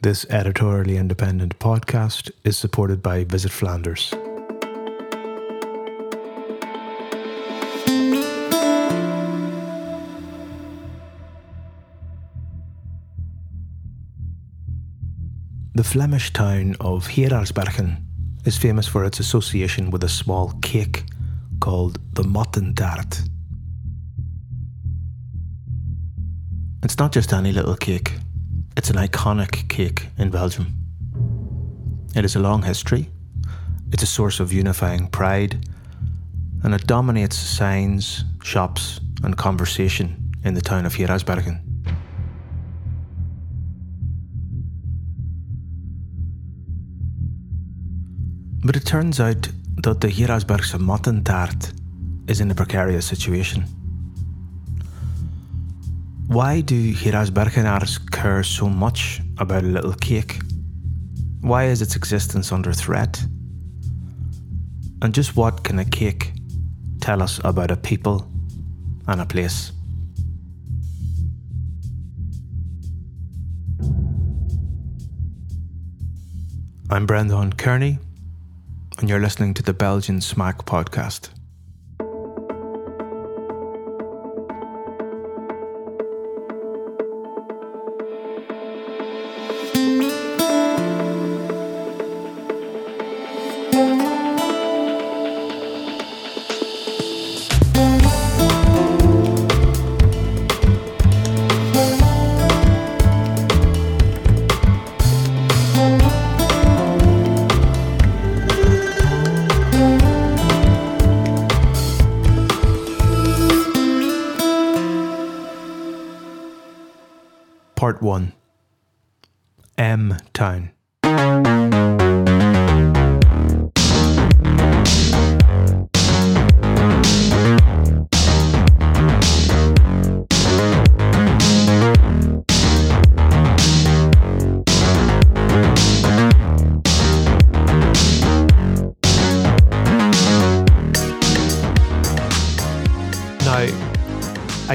This editorially independent podcast is supported by Visit Flanders. The Flemish town of Geraardsbergen is famous for its association with a small cake called the Mattentaart. It's not just any little cake, it's an iconic cake in Belgium. It has a long history, it's a source of unifying pride, and it dominates signs, shops, and conversation in the town of Geraardsbergen. But it turns out that the Geraardsbergse Mattentaart is in a precarious situation. Why do Hiraz Geraardsbergenaars care so much about a little cake? Why is its existence under threat? And just what can a cake tell us about a people and a place? I'm Brendan Kearney and you're listening to the Belgian Smaak podcast.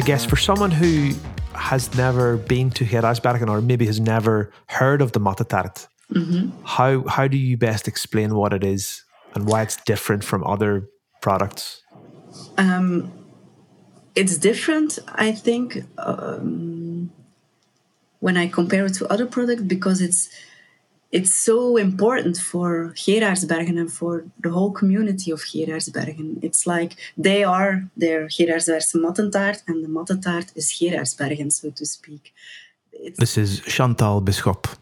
Guess for someone who has never been to Geraardsbergen or maybe has never heard of the Mattentaart, how how do you best explain what it is and why it's different from other products? it's different i think um, when i compare it to other products because it's it's so important for Geraardsbergen and for the whole community of Geraardsbergen. It's like they are their Geraardsbergse Mattentaart and the Mattentaart is Geraardsbergen, so to speak. It's, This is Chantal Bisschop.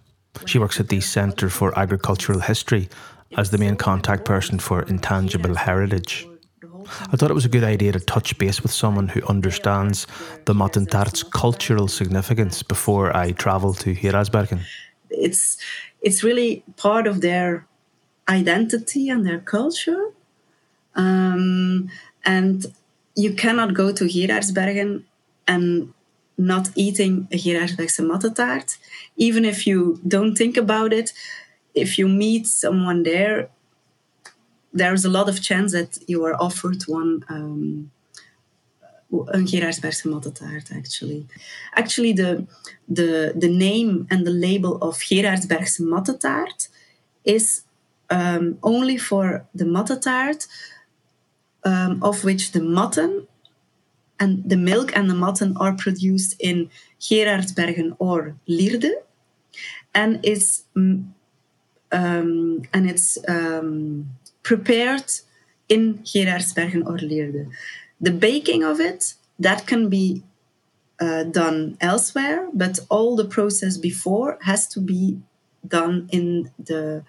She works at the Centre for Agricultural History as the main contact person for intangible heritage. I thought it was a good idea to touch base with someone who understands the Mattentaart's cultural significance before I travel to Geraardsbergen. it's it's really part of their identity and their culture. Um, and you cannot go to Geraardsbergen and not eating a Geraardsbergse mattetaart. Even if you don't think about it, if you meet someone there, there's a lot of chance that you are offered one um, een Geraardsbergse mattetaart, actually. Actually, the, the, the name and the label of Geraardsbergse mattetaart is um, only for the mattetaart um, of which the matten and the milk and the matten are produced in Geraardsbergen or Lierde, and it's mm, um, and it's um, prepared in Geraardsbergen or Lierde. The baking of it that can be uh, done elsewhere, but all the process before has to be done in the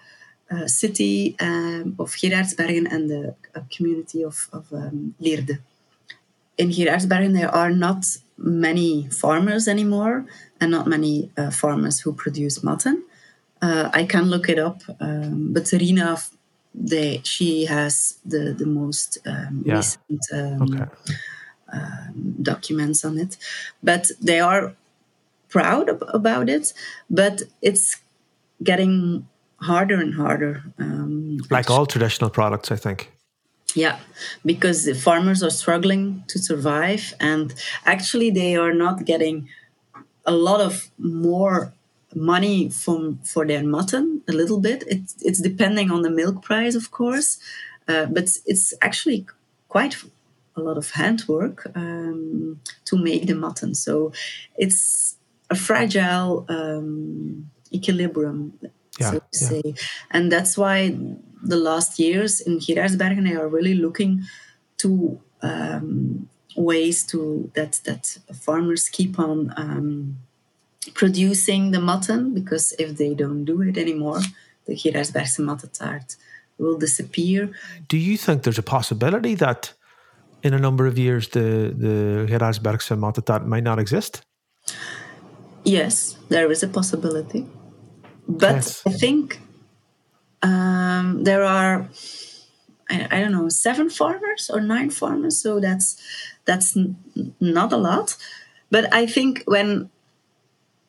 uh, city um, of Geraardsbergen and the uh, community of, of um, Lierde. In Geraardsbergen, there are not many farmers anymore, and not many uh, farmers who produce matten. Uh, I can look it up, um, but Rina, they, she has the the most um, Yeah. recent um, Okay. documents on it. But they are proud ab- about it, but it's getting harder and harder. Um, Like all traditional products, I think. yeah, because the farmers are struggling to survive, and actually, they are not getting a lot of more money from for their matten a little bit. It's it's depending on the milk price, of course, uh, but it's actually quite a lot of handwork um, to make the matten. So it's a fragile um, equilibrium, yeah, so to yeah. say, and that's why the last years in Geraardsbergen they are really looking to um, ways to that that farmers keep on um, producing the matten because if they don't do it anymore, the Geraardsbergse mattetaart will disappear. Do you think there's a possibility that in a number of years the the Geraardsbergse mattetaart might not exist? Yes, there is a possibility, but yes. I think um, there are I, I, don't know seven farmers or nine farmers, so that's that's n- not a lot. But I think when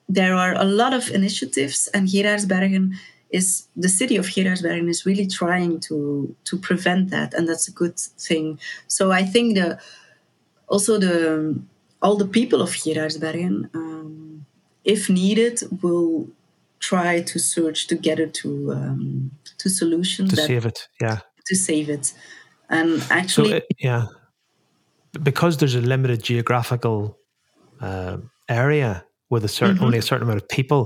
there are a lot of initiatives, and Geraardsbergen is the city of Geraardsbergen is really trying to to prevent that, and that's a good thing. So I think the also the all the people of Geraardsbergen, um, if needed, will try to search together to um, to solutions to save it. Yeah, to save it, and actually, so it, yeah, because there's a limited geographical uh, area with a certain mm-hmm. only a certain amount of people,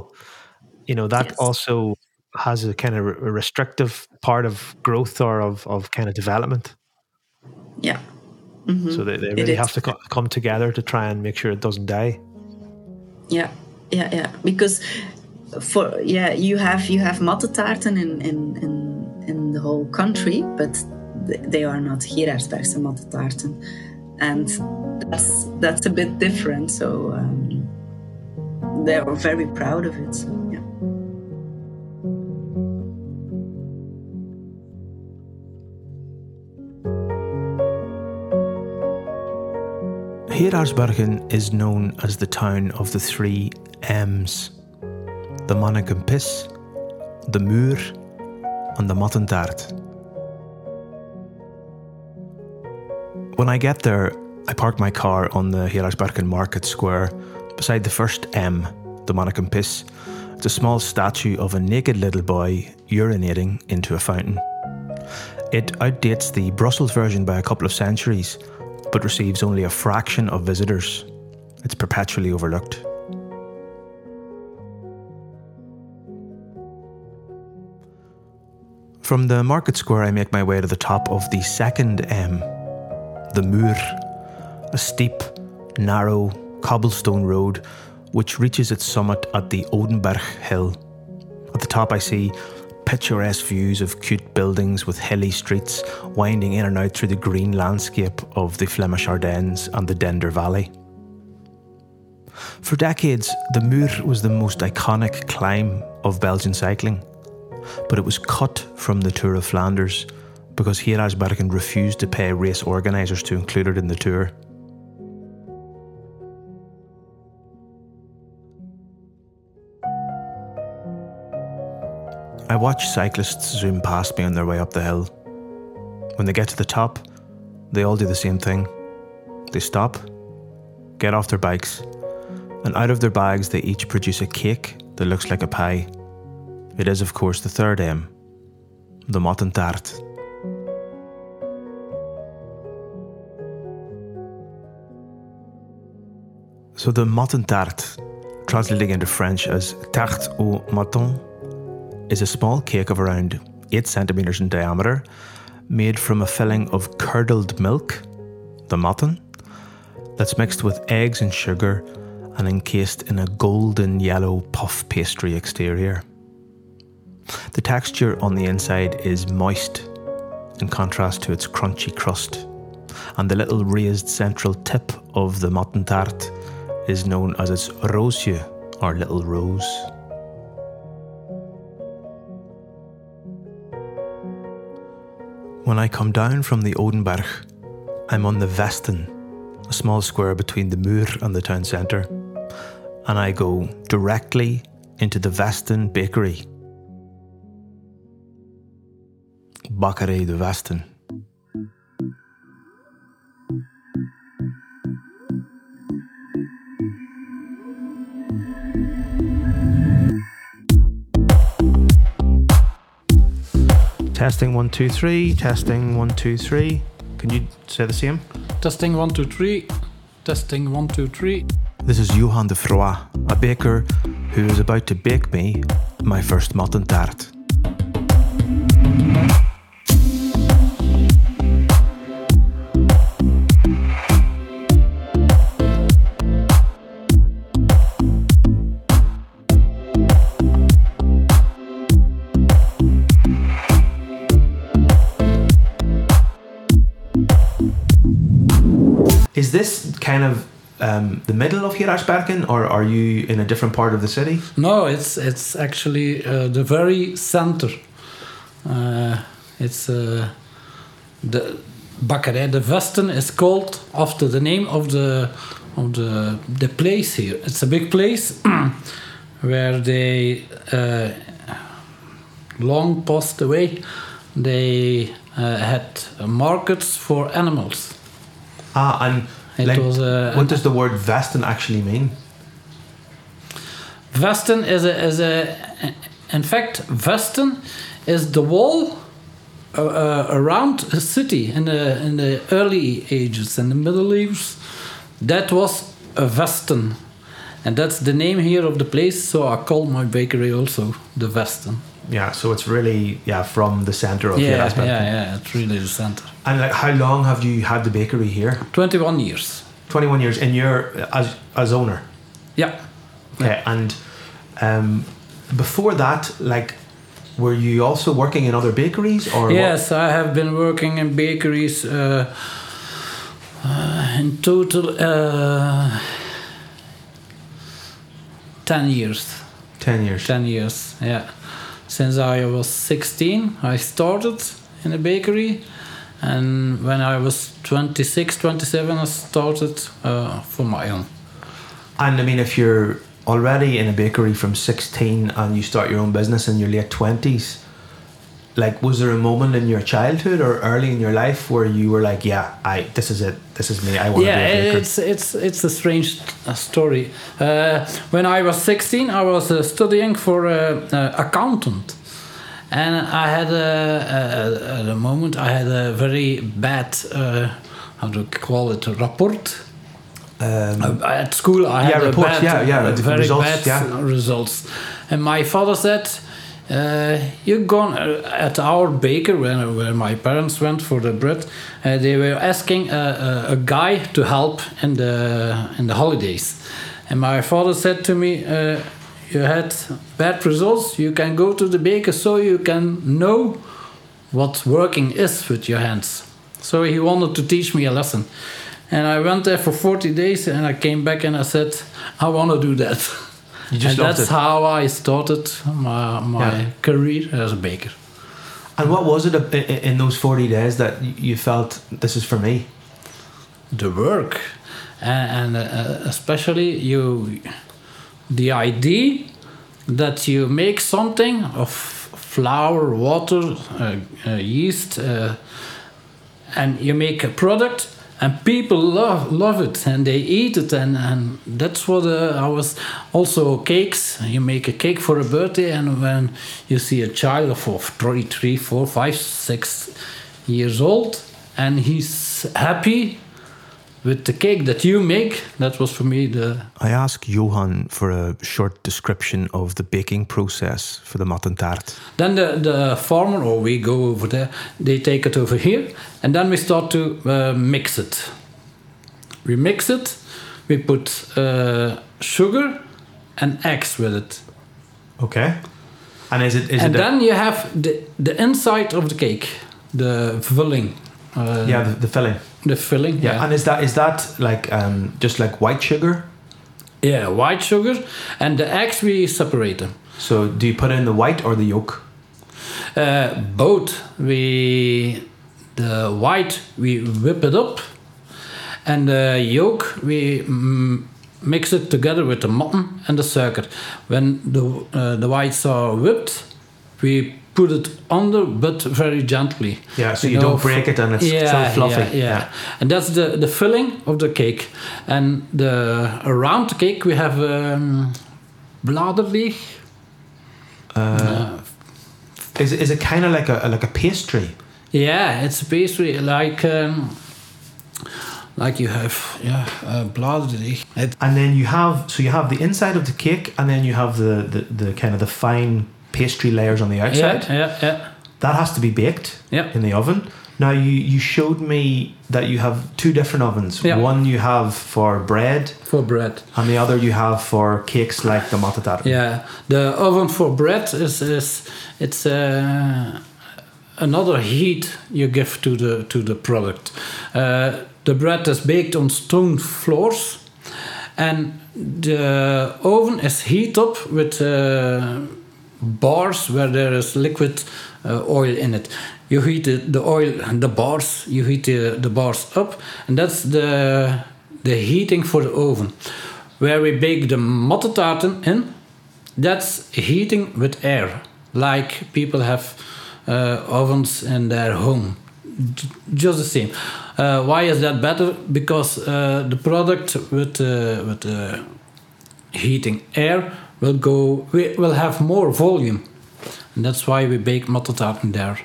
you know that yes. also has a kind of a restrictive part of growth or of, of kind of development. Yeah. Mm-hmm. So they, they really have to co- come together to try and make sure it doesn't die. Yeah, yeah, yeah. Because for yeah, you have you have mattetaarten in in in in the whole country, but they are not Geraardsbergse mattetaarten, and that's that's a bit different. So. Um, they were very proud of it. So, yeah. Geraardsbergen is known as the town of the three M's the Manneken-Pis, the Muur, and the Mattentaart. When I get there, I park my car on the Geraardsbergen Market Square beside the first M, the Manneken-Pis. It's a small statue of a naked little boy urinating into a fountain. It outdates the Brussels version by a couple of centuries, but receives only a fraction of visitors. It's perpetually overlooked. From the market square, I make my way to the top of the second M, the Muur, a steep, narrow, cobblestone road which reaches its summit at the Oudenberg Hill. At the top, I see picturesque views of cute buildings with hilly streets winding in and out through the green landscape of the Flemish Ardennes and the Dender Valley. For decades, the Muur was the most iconic climb of Belgian cycling, but it was cut from the Tour of Flanders because Geraardsbergen refused to pay race organisers to include it in the tour. I watch cyclists zoom past me on their way up the hill. When they get to the top, they all do the same thing. They stop, get off their bikes, and out of their bags they each produce a cake that looks like a pie. It is, of course, the third M, the Mattentaart. So the Mattentaart, translating into French as tarte au maton, is a small cake of around 8 centimetres in diameter, made from a filling of curdled milk, the matten, that's mixed with eggs and sugar and encased in a golden yellow puff pastry exterior. The texture on the inside is moist in contrast to its crunchy crust, and the little raised central tip of the matten tart is known as its roosje or little rose. When I come down from the Oudenberg, I'm on the Vesten, a small square between the Muur and the town centre, and I go directly into the Vesten bakery. Bakkerij de Vesten. Testing one, two, three. Testing one, two, three. Can you say the same? Testing one, two, three. Testing one, two, three. This is Johan de Froy, a baker who is about to bake me my first matten tart. Is this kind of um, the middle of Geraardsbergen, or are you in a different part of the city? No, it's it's actually uh, the very center. Uh, it's uh, the Bakkerij de Vesten is called after the name of the of the the place here. It's a big place where they uh, long passed away. They uh, had markets for animals. Ah, and It like, was uh, what does the word Vesten actually mean? Vesten is a, is a in fact Vesten is the wall uh, uh, around a city in the in the early ages in the Middle Ages. That was a Vesten, and that's the name here of the place. So I call my bakery also the Vesten. Yeah, so it's really yeah from the center of Yeah, yeah, yeah. It's really the center. And like, how long have you had the bakery here? Twenty-one years. Twenty-one years, and you're as as owner. Yeah. Okay, and um, before that, like, were you also working in other bakeries, or what? Yes, I have been working in bakeries uh, uh, in total uh, 10 years. ten years? 10 years, yeah. Since I was 16, I started in a bakery. And when I was 26, 27, I started uh, for my own. And I mean, if you're already in a bakery from 16 and you start your own business in your late 20s, like, was there a moment in your childhood or early in your life where you were like, yeah, I this is it, this is me, I want to be a baker? it's it's it's a strange uh, story. Uh, when I was 16, I was uh, studying for uh, uh, accountant, and I had a, a, at a moment I had a very bad uh, how do you call it a report. Um, Uh, at school, I Yeah, had a reports, bad, yeah, yeah, very results, bad yeah. results. And my father said, uh, "You gone uh, at our baker where, where my parents went for the bread? Uh, they were asking a, a, a guy to help in the in the holidays." And my father said to me, uh, "You had bad results. You can go to the baker so you can know what working is with your hands." So he wanted to teach me a lesson. And I went there for 40 days and I came back and I said, I want to do that. You just and that's it. how I started my, my Yeah. career as a baker. and what was it in those 40 days that you felt this is for me? The work. And, and uh, especially you, the idea that you make something of flour, water, uh, uh, yeast, uh, and you make a product and people love love it and they eat it and, and that's what uh, I was also cakes. You make a cake for a birthday and when you see a child of, of three, three, four, five, six years old and he's happy with the cake that you make that was for me the I asked Johan for a short description of the baking process for the mutton tart. Then the, the farmer, or we go over there, they take it over here, and then we start to uh, mix it. We mix it, we put uh, sugar and eggs with it. Okay. And is it is and it a- then you have the, the inside of the cake, the filling. Uh, yeah the, the filling? The filling. Yeah. Yeah, And is that is that like um, just like white sugar? yeah, white sugar, and the eggs we separate them. So do you put in the white or the yolk? Uh, both we the white we whip it up and the yolk we mm, mix it together with the matten and the sugar when the uh, the whites are whipped we put it under but very gently Yeah, so you don't break it and it's so fluffy. yeah, yeah. and that's the the filling of the cake and the around the cake we have um, bladerdeeg Uh, uh, Is it, is it kind of like a like a pastry? Yeah, it's pastry, like um, like you have yeah uh, bladeren. It, And then you have so you have the inside of the cake, and then you have the the, the kind of the fine pastry layers on the outside. yeah, yeah, yeah. That has to be baked Yeah. in the oven. Now you you showed me that you have two different ovens. Yeah. One you have for bread, For bread. and the other you have for cakes like the mattetaart. Yeah, the oven for bread is is it's uh, another heat you give to the to the product. Uh, the bread is baked on stone floors, and the oven is heat up with uh, bars where there is liquid uh, oil in it. You heat the, oil, the bars. You heat the, the bars up, and that's the the heating for the oven. Where we bake the mattetaarten in, that's heating with air, like people have uh, ovens in their home. Just the same. Uh, why is that better? Because the product with with heating air will go we will have more volume, and that's why we bake mattetaarten there.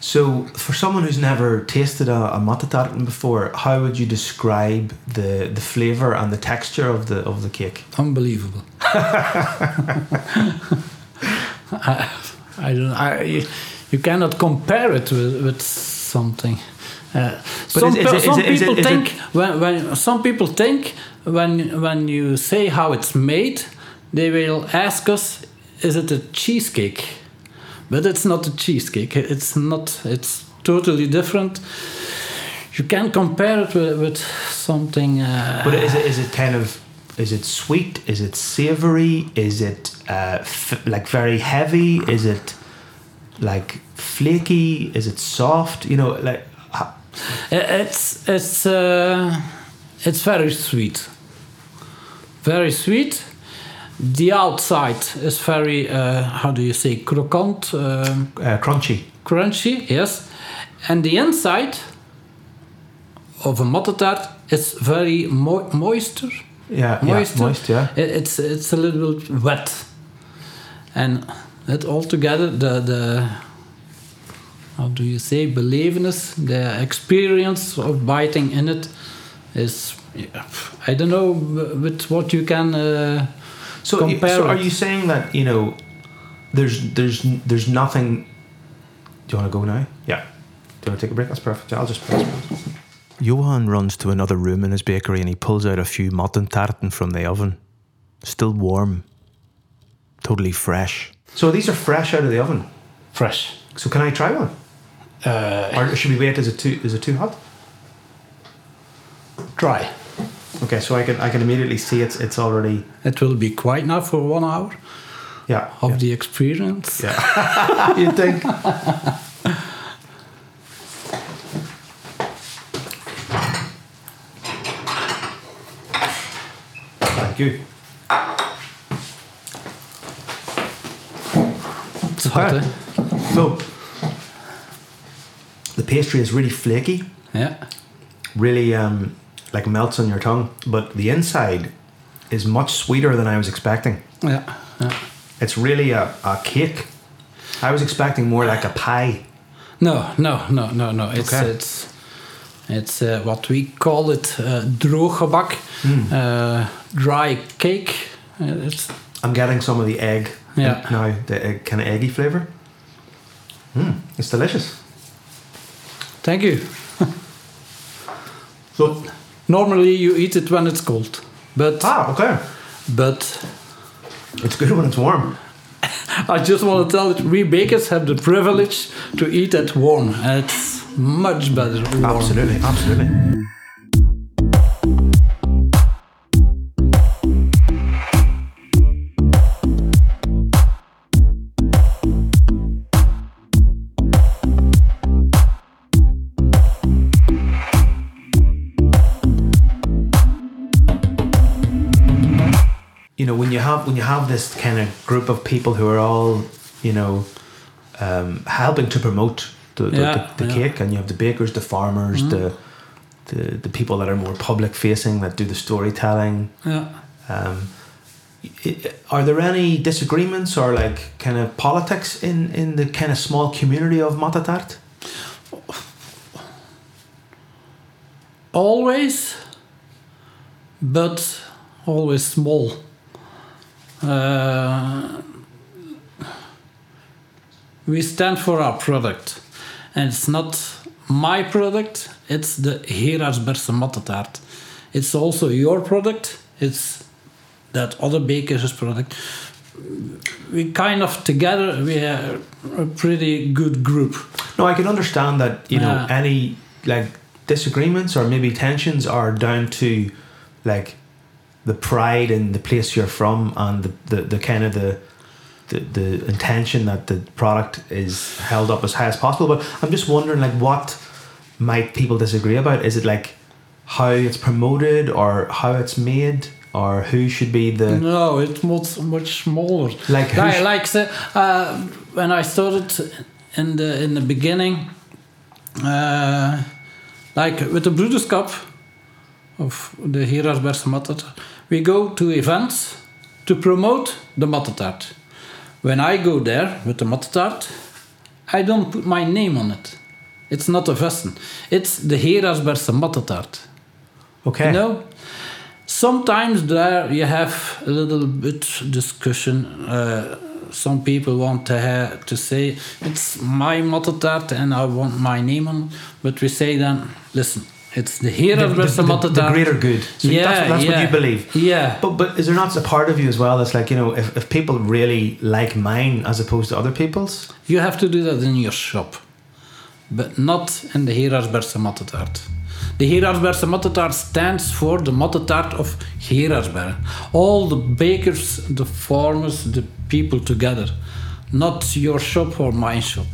So for someone who's never tasted a, a mattetaarten before, how would you describe the the flavor and the texture of the of the cake? Unbelievable. I, I don't. I, you, you cannot compare it with, with something. Uh, some is- is pe- it- is some it- is people think when, when some people think when when you say how it's made, they will ask us, "Is it a cheesecake?" But it's not a cheesecake. It's not. It's totally different. You can compare it with, with something. Uh, But is it is it kind of is it sweet? Is it savory? Is it uh, f- like very heavy? Is it like flaky? Is it soft? You know, like ho- It's it's uh, it's very sweet. Very sweet. The outside is very uh, how do you say croquant, um, uh, crunchy. crunchy. Yes, and the inside of a mattetart is very mo- moister. Yeah, Moist. yeah, moist. Yeah. It- It's it's a little bit wet, and it all together the the how do you say believenness, the experience of biting in it is yeah, I don't know with what you can. Uh, So, compare so are you saying that you know, there's there's there's nothing? Do you want to go now? Yeah. Do you want to take a break? That's perfect. I'll just press. Johan runs to another room in his bakery and he pulls out a few mattentaarten from the oven, still warm, totally fresh. So these are fresh out of the oven. fresh. So can I try one? Uh, Or should we wait? Is it too is it too hot? dry. Okay, so I can I can immediately see it's it's already It will be quiet now for one hour yeah. of yeah. the experience. Yeah. you think? Thank you. It's hot, eh? So the pastry is really flaky, Yeah. really um, like melts on your tongue, but the inside is much sweeter than I was expecting. Yeah. yeah. It's really a, a cake. I was expecting more like a pie. No, no, no, no, no. It's Okay. it's it's uh, what we call it uh, drooggebak, Hmm. uh, dry cake. Uh, it's I'm getting some of the egg Yeah. now, the egg, kind of eggy flavor. Mm, it's delicious. thank you. So Normally you eat it when it's cold, but ah, okay. but It's good when it's warm. I just want to tell it we bakers have the privilege to eat it warm. It's much better warm. Absolutely, absolutely. You know, when you have when you have this kind of group of people who are all, you know, um, helping to promote the, the, Yeah, the, the yeah. cake, and you have the bakers, the farmers, the, the the people that are more public facing that do the storytelling. Yeah. Um, are there any disagreements or like kind of politics in in the kind of small community of Mattetaart? always, but always small. Uh, we stand for our product, and it's not my product. It's the Geraardsbergse Mattetaart. It's also your product. It's that other baker's product. We kind of together we are a pretty good group. No, I can understand that you know Yeah. any like disagreements or maybe tensions are down to like the pride in the place you're from and the, the, the kind of the, the the intention that the product is held up as high as possible. But I'm just wondering like what might people disagree about? Is it like how it's promoted or how it's made or who should be the No, it's much much smaller. Like who like, like the, uh, when I started in the in the beginning, uh, like with the Broederschap of the Geraardsbergse Mattet, we go to events to promote the Mattetaart. When I go there with the Mattetaart, I don't put my name on it. It's not a Vesten. It's the Geraardsbergse Mattetaart. okay? You know, sometimes there you have a little bit discussion. Uh, some people want to ha- to say it's my Mattetaart and I want my name on, but we say then, listen, it's the the, Geraardsbergse the, the, the greater good. So yeah, that's, that's yeah, what you believe. Yeah, But but is there not a part of you as well that's like you know if, if people really like mine as opposed to other people's? you have to do that in your shop, but not in the Geraardsbergse Mattetaart. The Geraardsbergse Mattetaart stands for the Mattetaart of Gerardsberg. All the bakers, the farmers, the people together. Not your shop or my shop.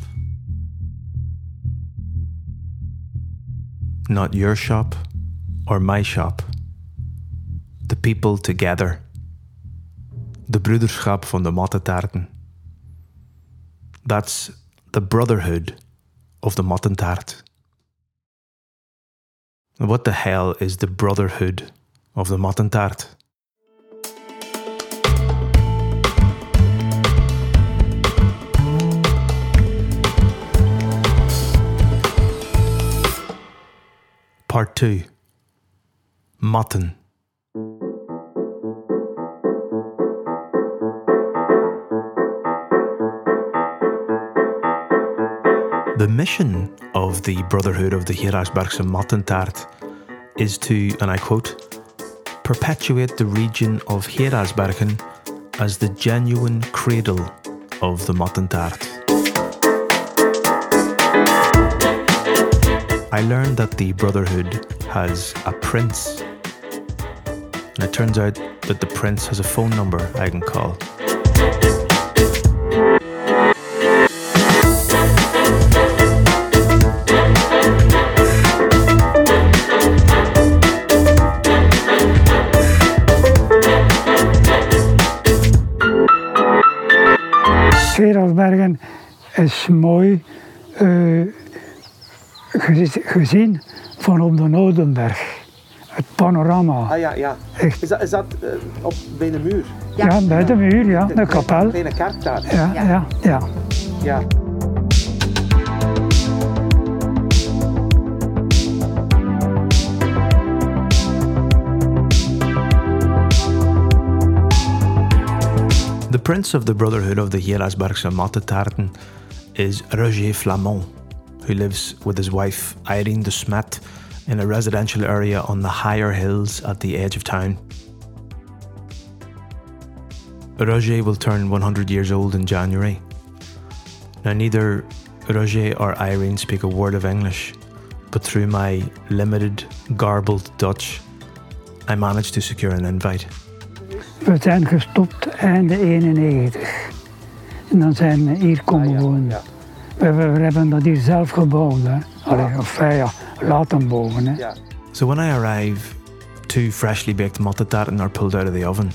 Not your shop or my shop. The people together. De broederschap van de mattetaarten. That's the brotherhood of the mattentaart. What the hell is the brotherhood of the mattentaart? Part 2 Matten. The mission of the Brotherhood of the Geraardsbergse Mattentaart is to, and I quote, perpetuate the region of Geraardsbergen as the genuine cradle of the Mattentaart. I learned that the Brotherhood has a prince. And it turns out that the prince has a phone number I can call. Geraardsbergen is mooi gezi- gezien van op de Oudenberg. Het panorama. Ah ja, ja. Echt. Is dat, is dat eh, op, bij de muur? Ja, bij de muur, ja, de kapel. kleine kerk daar. Ja, ja, ja. Ja. The prince of the Brotherhood of the Gerardsbergse Mattetaarten is Roger Flamand, who lives with his wife Irene de Smet in a residential area on the higher hills at the edge of town. Roger will turn 100 years old in January. Now, neither Roger or Irene speak a word of English, but through my limited, garbled Dutch, I managed to secure an invite. We zijn gestopt einde 91. En dan zijn we hier komen wonen. Ah, We, hebben- dat hier zelf gebouwd. Hè. Allee, of ja, laten. Hè. So when I arrive, two freshly baked mattetaarten are pulled out of the oven.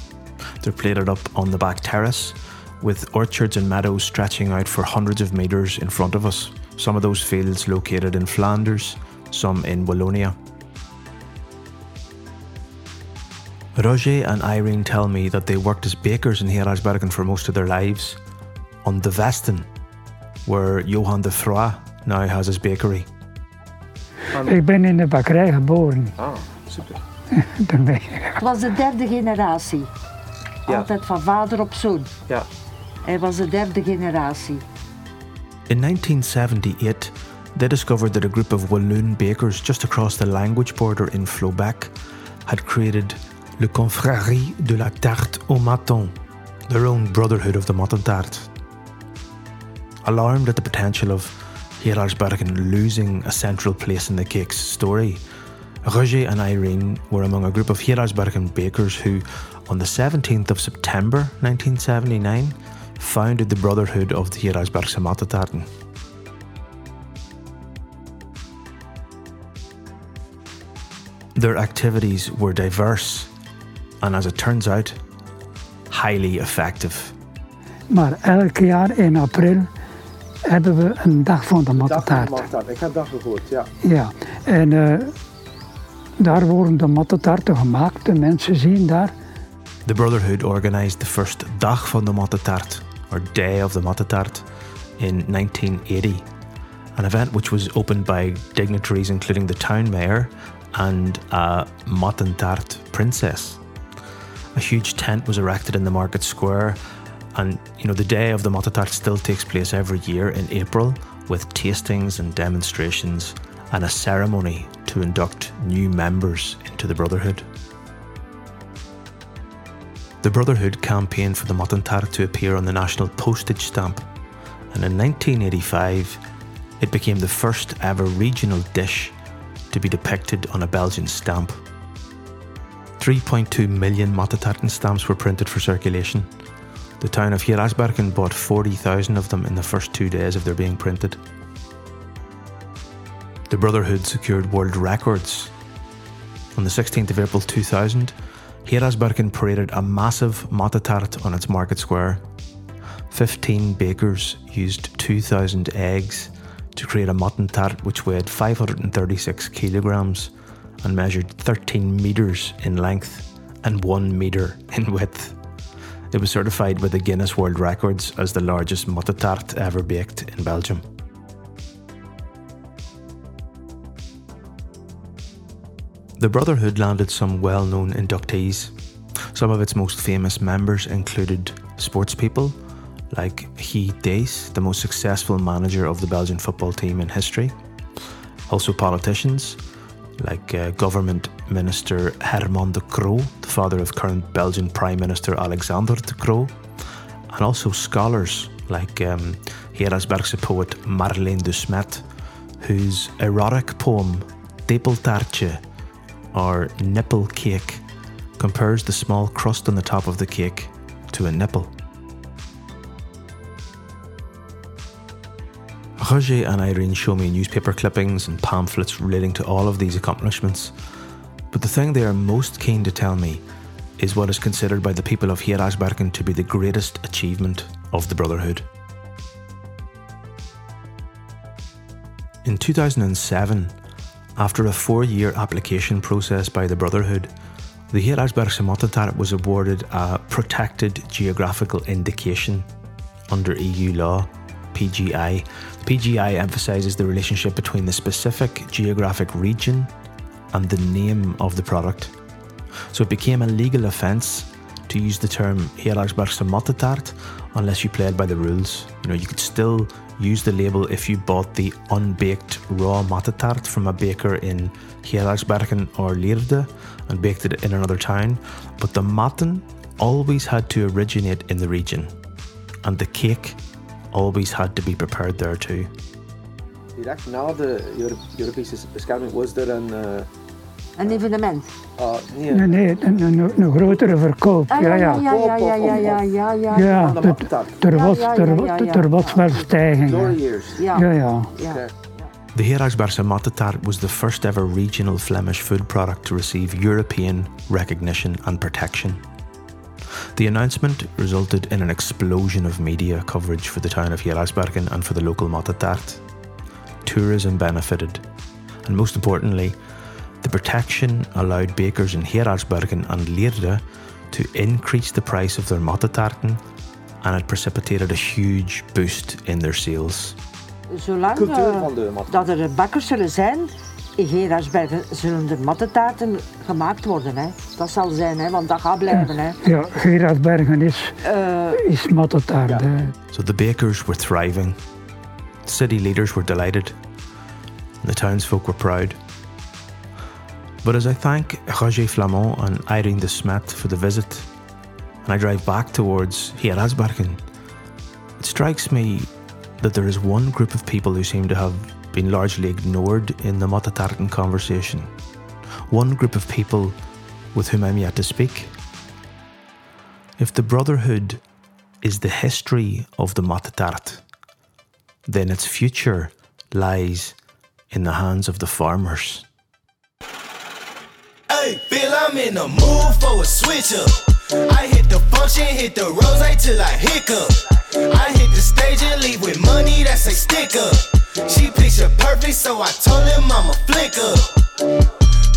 They're plated up on the back terrace, with orchards and meadows stretching out for hundreds of metres in front of us. Some of those fields located in Flanders, some in Wallonia. Roger and Irene tell me that they worked as bakers in Geraardsbergen for most of their lives, on the Vesten, where Johan de Froy now has his bakery. Ik ben in de bakkerij geboren. Ah, super. Daarmee. Het was de derde generatie. Ja. Altijd van vader op zoon. Ja. Hij was de derde generatie. In 1978, they discovered that a group of Walloon bakers just across the language border in Flobec had created Le Confrérie de la Tarte au Maton, their own brotherhood of the Mattentart. Alarmed at the potential of Geraardsbergen losing a central place in the cake's story, Roger and Irene were among a group of Geraardsbergen bakers who, on the 17th of September 1979, founded the Brotherhood of the Mattetarten. Their activities were diverse and, as it turns out, highly effective. Maar elk jaar in april hebben we een dag van de Dag van mattetaart. de Mattetaart. Ik heb dat gehoord, ja. Ja, en eh, daar worden de mattetaarten gemaakt. De mensen zien daar. The Brotherhood organised the first Dag van de Mattetart, or Day of the Mattetart, in 1980, an event which was opened by dignitaries including the town mayor and a Mattentart princess. A huge tent was erected in the market square, and you know the Day of the Mattetart still takes place every year in April with tastings and demonstrations and a ceremony to induct new members into the Brotherhood. The Brotherhood campaigned for the Mattentart to appear on the national postage stamp, and in 1985 it became the first ever regional dish to be depicted on a Belgian stamp. 3.2 million Mattetarten stamps were printed for circulation. The town of Geraardsbergen bought 40,000 of them in the first two days of their being printed. The Brotherhood secured world records. On the 16th of April 2000, Geraardsbergen paraded a massive Mattetart on its market square. 15 bakers used 2,000 eggs to create a matten tart which weighed 536 kilograms and measured 13 metres in length and 1 metre in width. It was certified with the Guinness World Records as the largest Mattetart ever baked in Belgium. The Brotherhood landed some well known inductees. Some of its most famous members included sportspeople like Guy Thys, the most successful manager of the Belgian football team in history. Also, politicians like uh, Government Minister Herman de Croo, the father of current Belgian Prime Minister Alexander de Croo, and also scholars like um, Geraardsbergse poet Marlene de Smet, whose erotic poem Tepeltaartje or nipple cake compares the small crust on the top of the cake to a nipple. Roger and Irene show me newspaper clippings and pamphlets relating to all of these accomplishments, but the thing they are most keen to tell me is what is considered by the people of Geraardsbergen to be the greatest achievement of the Brotherhood. In 2007, after a four year application process by the Brotherhood, the Geraardsbergse Mattentaart was awarded a Protected Geographical Indication under EU law, PGI. PGI emphasises the relationship between the specific geographic region and the name of the product. So it became a legal offence to use the term Geraardsbergse Mattetart unless you played by the rules. You know, you could still use the label if you bought the unbaked raw mattetart from a baker in Geraardsbergen or Lierde and baked it in another town, but the matten always had to originate in the region, and the cake always had to be prepared there too. Direct na de Euro- Europese bescherming was er een... eh, Een evenement. ah, nee, Nee, nee, een, een, een grotere verkoop. Ah, Ja, ja. ja, ja, ja, ja, ja, ja, ja. Ja, Van de het- Mattentaart. er Ja, was, ja, er, ja, wa- ja, ja. er was wel stijging. Door hè. years. Ja, Ja, ja. ja. Oké. The Geraardsbergse Mattetart was the first ever regional Flemish food product to receive European recognition and protection. The announcement resulted in an explosion of media coverage for the town of Geraardsbergen and for the local Mattetart. Tourism benefited, and most importantly, The protection allowed bakers in Geraardsbergen and Lierde to increase the price of their mattetaarten and it precipitated a huge boost in their sales. Zolang Cultuur van de mat. dat er bakkers zullen zijn, in Geraardsbergen zullen er mattetaarten gemaakt worden. Hè. Dat zal zijn, hè, want dat gaat blijven. Hè. Ja, Geraardsbergen is, Eh, is mattetaart. hè. So the bakers were thriving. City leaders were delighted. The townsfolk were proud. But as I thank Roger Flamand and Irene de Smet for the visit, and I drive back towards Geraardsbergen, it strikes me that there is one group of people who seem to have been largely ignored in the Mattentaarten conversation. One group of people with whom I'm yet to speak. If the Brotherhood is the history of the Mattetaart, then its future lies in the hands of the farmers. Hey, Bill, I'm in the mood for a switch up. I hit the function, hit the rose till I hiccup. I hit the stage and leave with money that's a stick up. She picture perfect, so I told him I'm a flick up.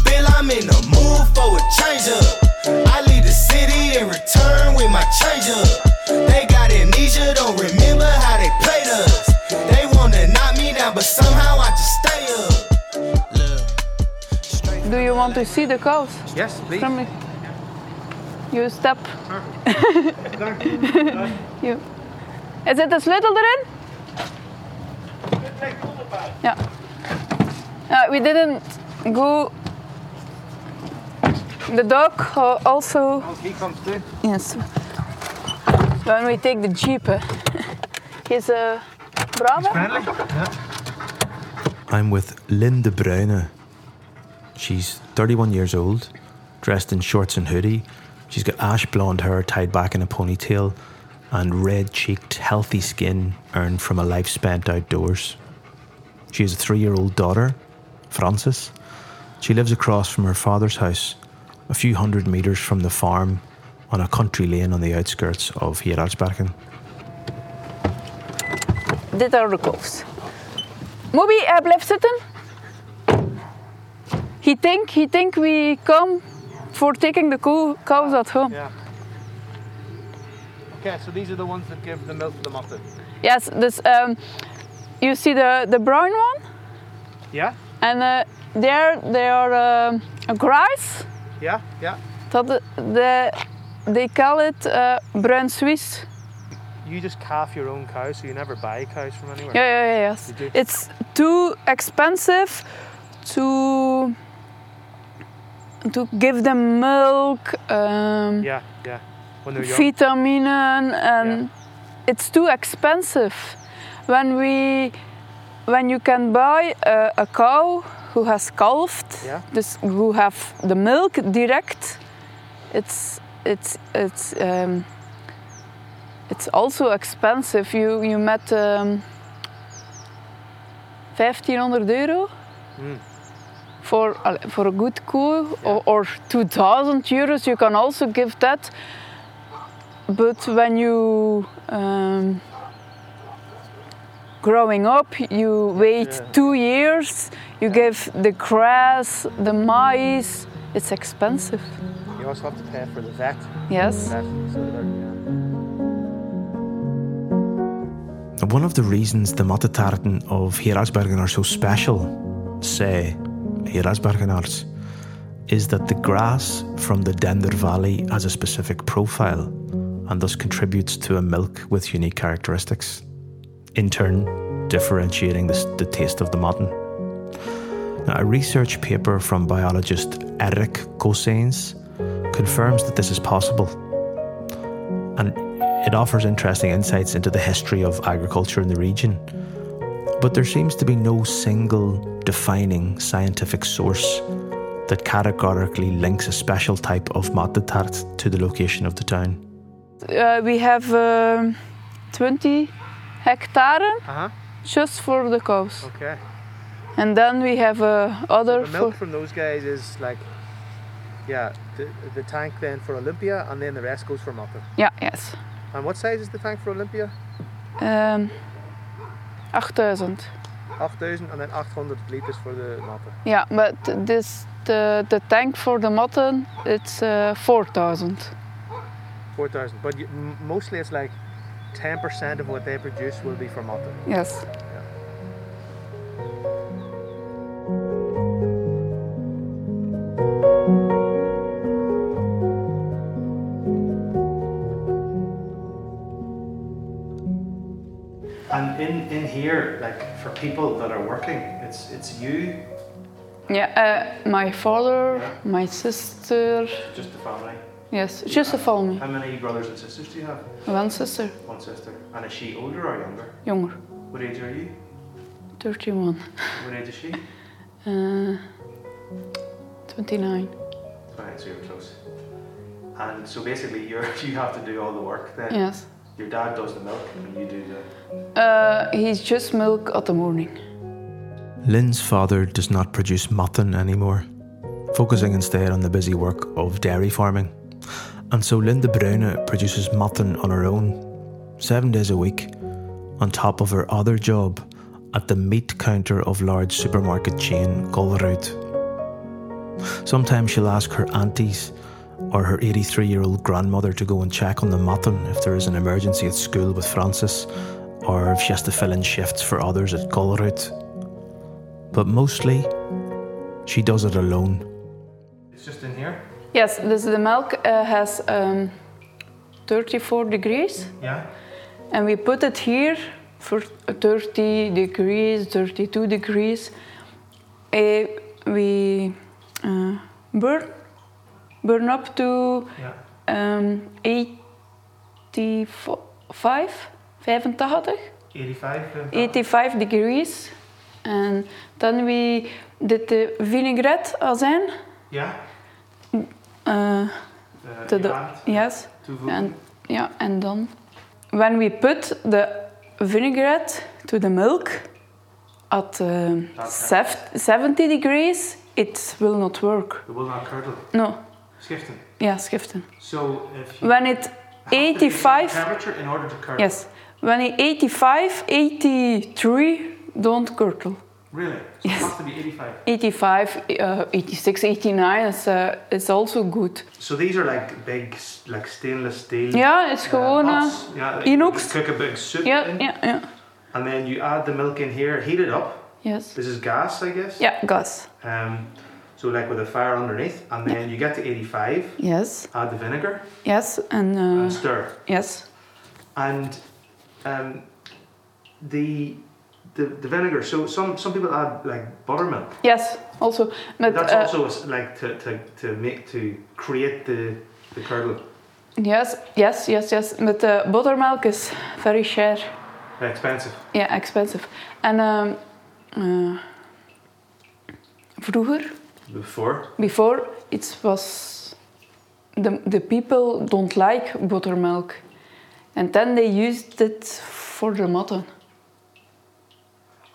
Bill, I'm in the mood for a change up. I leave the city and return with my change up. They got amnesia, don't remember how they played us. They wanna knock me down, but somehow I just stay up. Do you want to see the cows? Yes, please. From? You step. you. Is it de sleutel erin? Ja. Uh, we didn't go. The dog also. He comes too. Yes. When we take the jeep, uh, he's a brave. I'm with Lynn de Bruyne. She's 31 years old, dressed in shorts and hoodie. She's got ash blonde hair tied back in a ponytail and red cheeked, healthy skin earned from a life spent outdoors. She has a three year old daughter, Frances. She lives across from her father's house, a few hundred metres from the farm on a country lane on the outskirts of Geraardsbergen. Dit are the cows. Moby, hij blijft zitten. He think, he think we come for taking the cow, cows at home. Yeah. Okay, so these are the ones that give the milk to the matten. Yes, this um, you see the the brown one, Yeah? and uh, there they are a grass. Yeah, yeah. Dat de, de, they call it uh, bruin Swiss. You just calf your own cows, so you never buy cows from anywhere. Yeah, yeah, yeah, yes. It's too expensive to to give them milk, um, Yeah, yeah. When they're young. vitaminen, and it's too expensive. When we when you can buy a, a cow who has calved, Yeah. dus who have the milk direct, it's it's it's um, it's also expensive. You you met um, 1500 euro Mm. for for a good cow, or, or 2000 euros. You can also give that. But when you um, growing up, you wait Yeah. two years. You give the grass, the maize. It's expensive. You also have to pay for the vet. Yes. vet so yeah. One of the reasons the Mattentaarten of Geraardsbergen are so special, say Geraardsbergenaars, is that the grass from the Dender Valley has a specific profile and thus contributes to a milk with unique characteristics, in turn differentiating the, the taste of the matten. Now, a research paper from biologist Eric Cosains confirms that this is possible and it offers interesting insights into the history of agriculture in the region. But there seems to be no single defining scientific source that categorically links a special type of mattetaart to the location of the town. Uh, we have um 20 hectare Uh-huh. just for the cows, Okay. and then we have uh, other The for milk from those guys is like, yeah, the, the tank then for Olympia, and then the rest goes for matten. yeah yes. And what size is the tank for Olympia? Um, 8000. 8000 and then 800 liters for the matte. Yeah, but this the the tank for the matten it's uh, 4000. 4000. But you, mostly it's like 10% of what they produce will be for matte. Yes. And in, in here, like for people that are working, it's it's you, Yeah, uh, my father, my sister. just the family. Yes, just a family. How many brothers and sisters do you have? One sister, One sister. And is she older or younger? Younger. What age are you? 31. What age is she? Uh, 29. Right, so you're close. And so basically, you're you have to do all the work. Then Yes. your dad does the milk, and you do the. Uh, he's just milk at the morning. Lynn's father does not produce matten anymore, focusing instead on the busy work of dairy farming. And so Lynn de Bruyne produces matten on her own, seven days a week, on top of her other job at the meat counter of large supermarket chain Colruyt. Sometimes she'll ask her aunties or her 83 year old grandmother to go and check on the matten if there is an emergency at school with Frances, or if she has to fill in shifts for others at Colruyt but mostly she does it alone. It's just in here? Yes, this the milk uh, has um, 34 degrees, Yeah. and we put it here for 30 degrees, 32 degrees. Uh, we uh, burn burn up to Yeah. um, 85, 85, 85? um, 85 degrees. And then we did the vinaigrette azijn. Uh, Uh, to the, yes, and yeah, and then when we put the vinaigrette to the milk at uh, sev- 70 degrees, it will not work. It will not curdle. No, Skiften. yeah, skiften. So if you When it have to be 85, temperature in order to curdle. yes, when it 85, 83, don't curdle. Really? So it has to be 85. 85, uh, 86, 89 is, uh, is also good. So these are like big, like stainless steel. Is gewoon uh, pots. yeah, like inox. You cook a big soup Ja, in, Yeah, ja. and then you add the milk in here, heat it up. Yes. This is gas, I guess. Yeah, gas. Um, so like with a fire underneath, and then you get to 85, Yes. add the vinegar, Yes, and uh, and stir. yes. And um, the, the the vinegar. So some some people add like buttermilk. Yes, also. But That's uh, also like to, to, to make to create the the curdle. yes, yes, yes, yes. But uh, buttermilk is very share. Expensive. Yeah, expensive. And um, uh, vroeger, Before. before, it was the the people don't like buttermilk, and then they used it for the matten.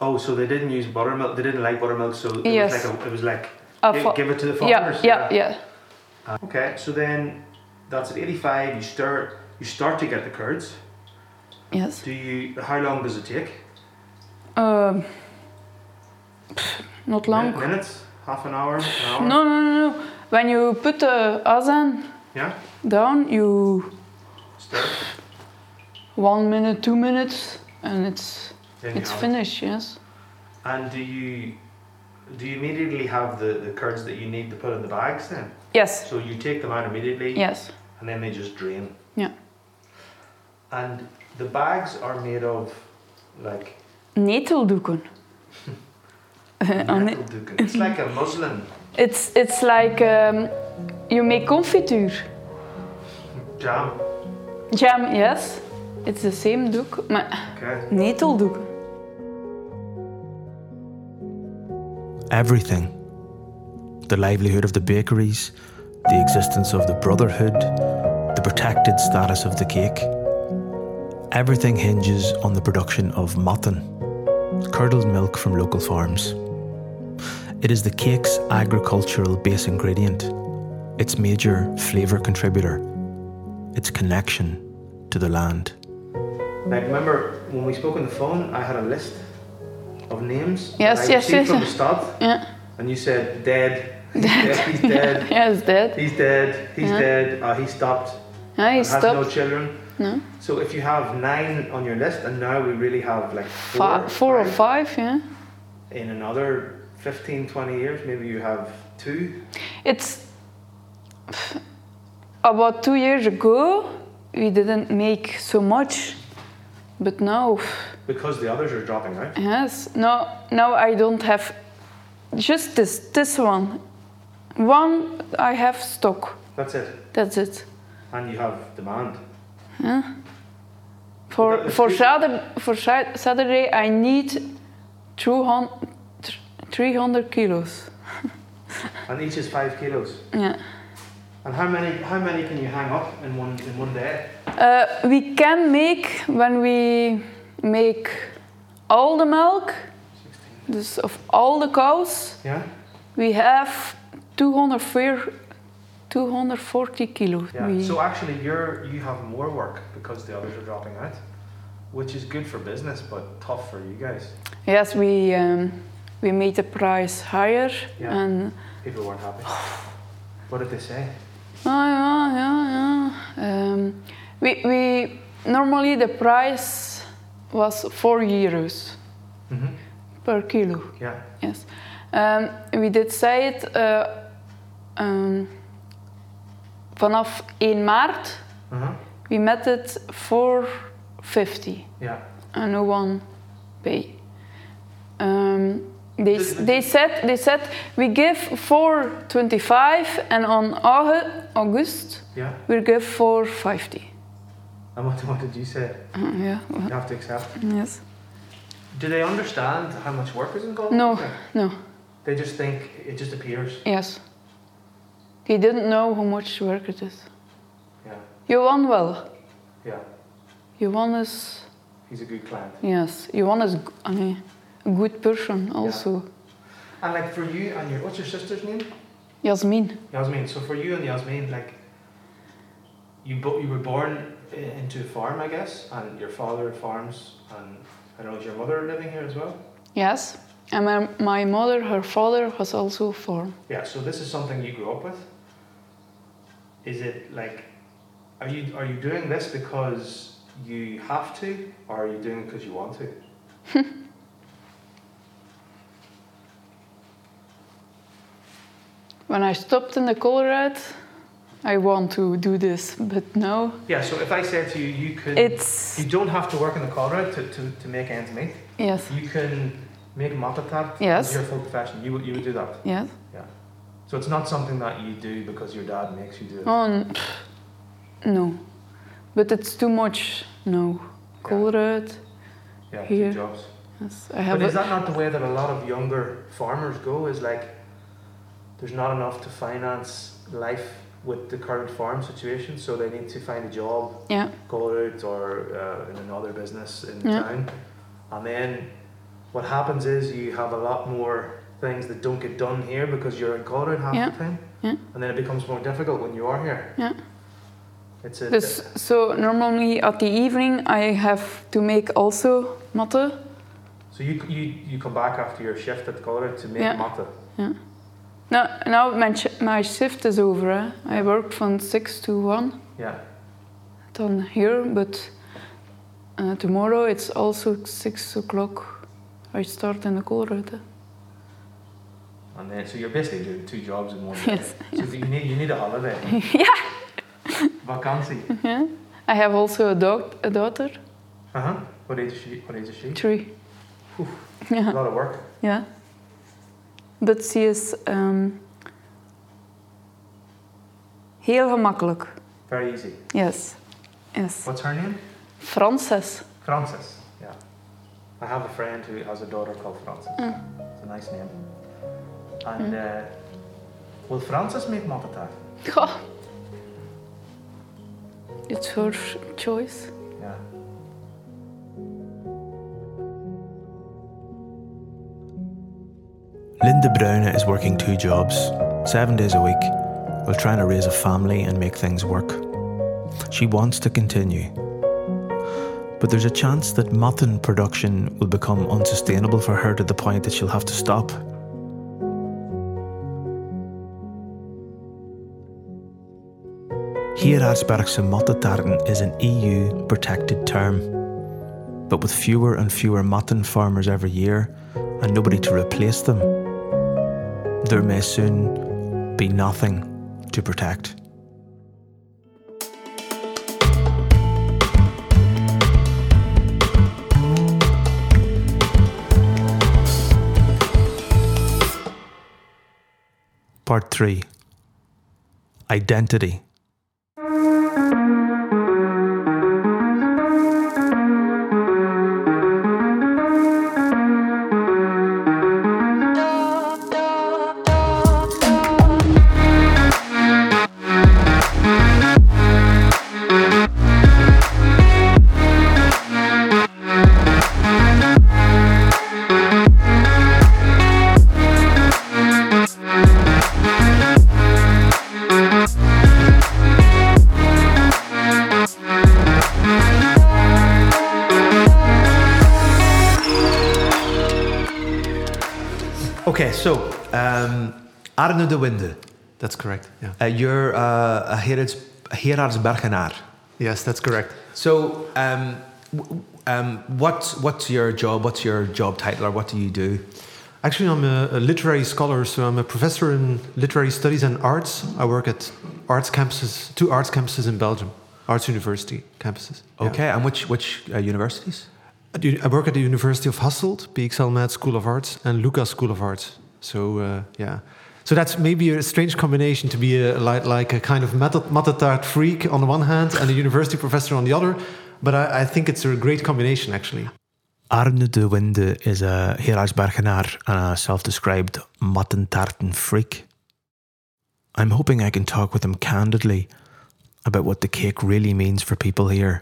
Oh, so they didn't use buttermilk. They didn't like buttermilk, so it Yes. was like a, it was like Uh, gi- for- give it to the yeah, farmers. yeah, yeah. Uh, Okay, so then that's at 85. You start You start to get the curds. Yes. Do you? How long does it take? Um, not long. Min- minutes? Half an hour? An hour? No, no, no, no. When you put the azan Yeah. down, you Stir. one minute, two minutes, and it's It's finished. Yes. And do you? Do you immediately have the, the curds that you need to put in the bags then? Yes. So you take them out immediately? Yes. And then they just drain? Yeah. And the bags are made of like Neteldoeken. Neteldoeken. It's like a muslin It's it's like um, you make confiture. jam. Jam, yes. It's the same doek, maar Okay. neteldoek. Everything. The livelihood of the bakeries, the existence of the brotherhood, the protected status of the cake. Everything hinges on the production of matten, curdled milk from local farms. It is the cake's agricultural base ingredient, its major flavour contributor, its connection to the land. I remember when we spoke on the phone, I had a list of names. Yes, yes, yes, From the start, Yeah. and you said dead. He's dead. He's dead. Yes, dead. He's dead. He's Yeah. dead. Uh, he stopped. Yeah, he and has no children. No. So if you have nine on your list, and now we really have like four, four or five, yeah. in another 15, 20 years, maybe you have two. It's about two years ago, we didn't make so much, but now, Because the others are dropping out. yes, no, now I don't have just this, this one. One I have stock. That's it. That's it. And you have demand. Yeah. For for. Saturday, for Saturday, I need 200, 300 kilos. And each is five kilos. Yeah. And how many how many can you hang up in one in one day? Uh, we can make when we make all the milk, dus of all the cows, Yeah? we have 204, 240 kilos. Yeah. We- So actually you're you have more work because the others are dropping out. Which is good for business but tough for you guys. yes, we um, we made the price higher, Yeah. and People weren't happy. what did they say? oh, yeah, yeah, yeah. Um, we we normally the price was four euros Mm-hmm. per kilo. Yeah. Yes. Um, we did say it uh, um, vanaf 1 maart. Uh-huh. We met it 450 Yeah. and no one pay. Um, they, they said they said we give 425 and on August, August Yeah. we give 450. And what, what did you say? Uh, yeah. You have to accept. Yes. Do they understand how much work is involved? No. No. They just think it just appears. Yes. He didn't know how much work it is. Yeah. Johan well. Yeah. Johan is He's a good client. yes. Johan is I mean, a good person also. And like for you and your what's your sister's name? Yasmin. Yasmin. So for you and Yasmin, like you bo- you were born into a farm, I guess, and your father farms, and I don't know, is your mother living here as well? Yes. And my, my mother, her father was also farm. Yeah. So this is something you grew up with. Is it like, are you are you doing this because you have to, or are you doing it because you want to? When I stopped in the Colruyt, I want to do this, but no. Yeah. So if I said to you, you could, it's you don't have to work in the Colruyt to, to, to make ends meet. yes, You can make mattetaart Yes. as your full profession. You would you would do that. yes. Yeah. So it's not something that you do because your dad makes you do it. Oh, n- no, but it's too much. No, Colruyt. yeah, here. two jobs. Yes, I have. But is that not the way that a lot of younger farmers go? Is like there's not enough to finance life with the current farm situation, so they need to find a job, yeah, go out or uh, in another business in Yeah. town, and then what happens is you have a lot more things that don't get done here because you're in Colruyt half Yeah. the time, Yeah. and then it becomes more difficult when you are here. Yeah. It's a Dus, so normally at the evening I have to make also matte. so you, you you come back after your shift at Colorado to make Yeah. matte. Now, now my, my shift is over. eh. I work from 6 to 1 Yeah. then here, but uh, tomorrow it's also 6 o'clock. I start in the Colorado. And then, so you're basically doing two jobs in one day. Yes, So you need you need a holiday. yeah. Vakantie. yeah. I have also a, dog, a daughter, Uh huh. What age is she? What age is she? three. A Yeah, lot of work. yeah. But she is um, heel gemakkelijk. Very easy. Yes, yes. What's her name? Frances. Frances. Yeah. I have a friend who has a daughter called Frances. Mm. It's a nice name. And uh, will Frances make matata? Goh. It's her choice. Lynn de Bruyne is working two jobs, seven days a week, while trying to raise a family and make things work. She wants to continue. But there's a chance that matten production will become unsustainable for her to the point that she'll have to stop. Geraardsbergse Mattentaarten is an EU protected term. But with fewer and fewer matten farmers every year and nobody to replace them, there may soon be nothing to protect. Part 3 Identity. Okay, so um, Arne de Winde, That's correct. Yeah. uh, you're uh, a Geraards, Geraardsbergenaar. Yes, that's correct. So, um, w- um, what's what's your job? What's your job title, or what do you do? Actually, I'm a, a literary scholar, so I'm a professor in literary studies and arts. I work at arts campuses, two arts campuses in Belgium, arts university campuses. Yeah. Okay, and which which uh, universities? I work at the University of Hasselt, PXL-MAD School of Arts, and Lucas School of Arts. So uh, yeah, so that's maybe a strange combination to be a, like, like a kind of Mattetaart freak on the one hand and a university professor on the other. But I, I think it's a great combination actually. Arne de Winde is a Geraardsbergenaar and a self-described Mattentaarten freak. I'm hoping I can talk with him candidly about what the cake really means for people here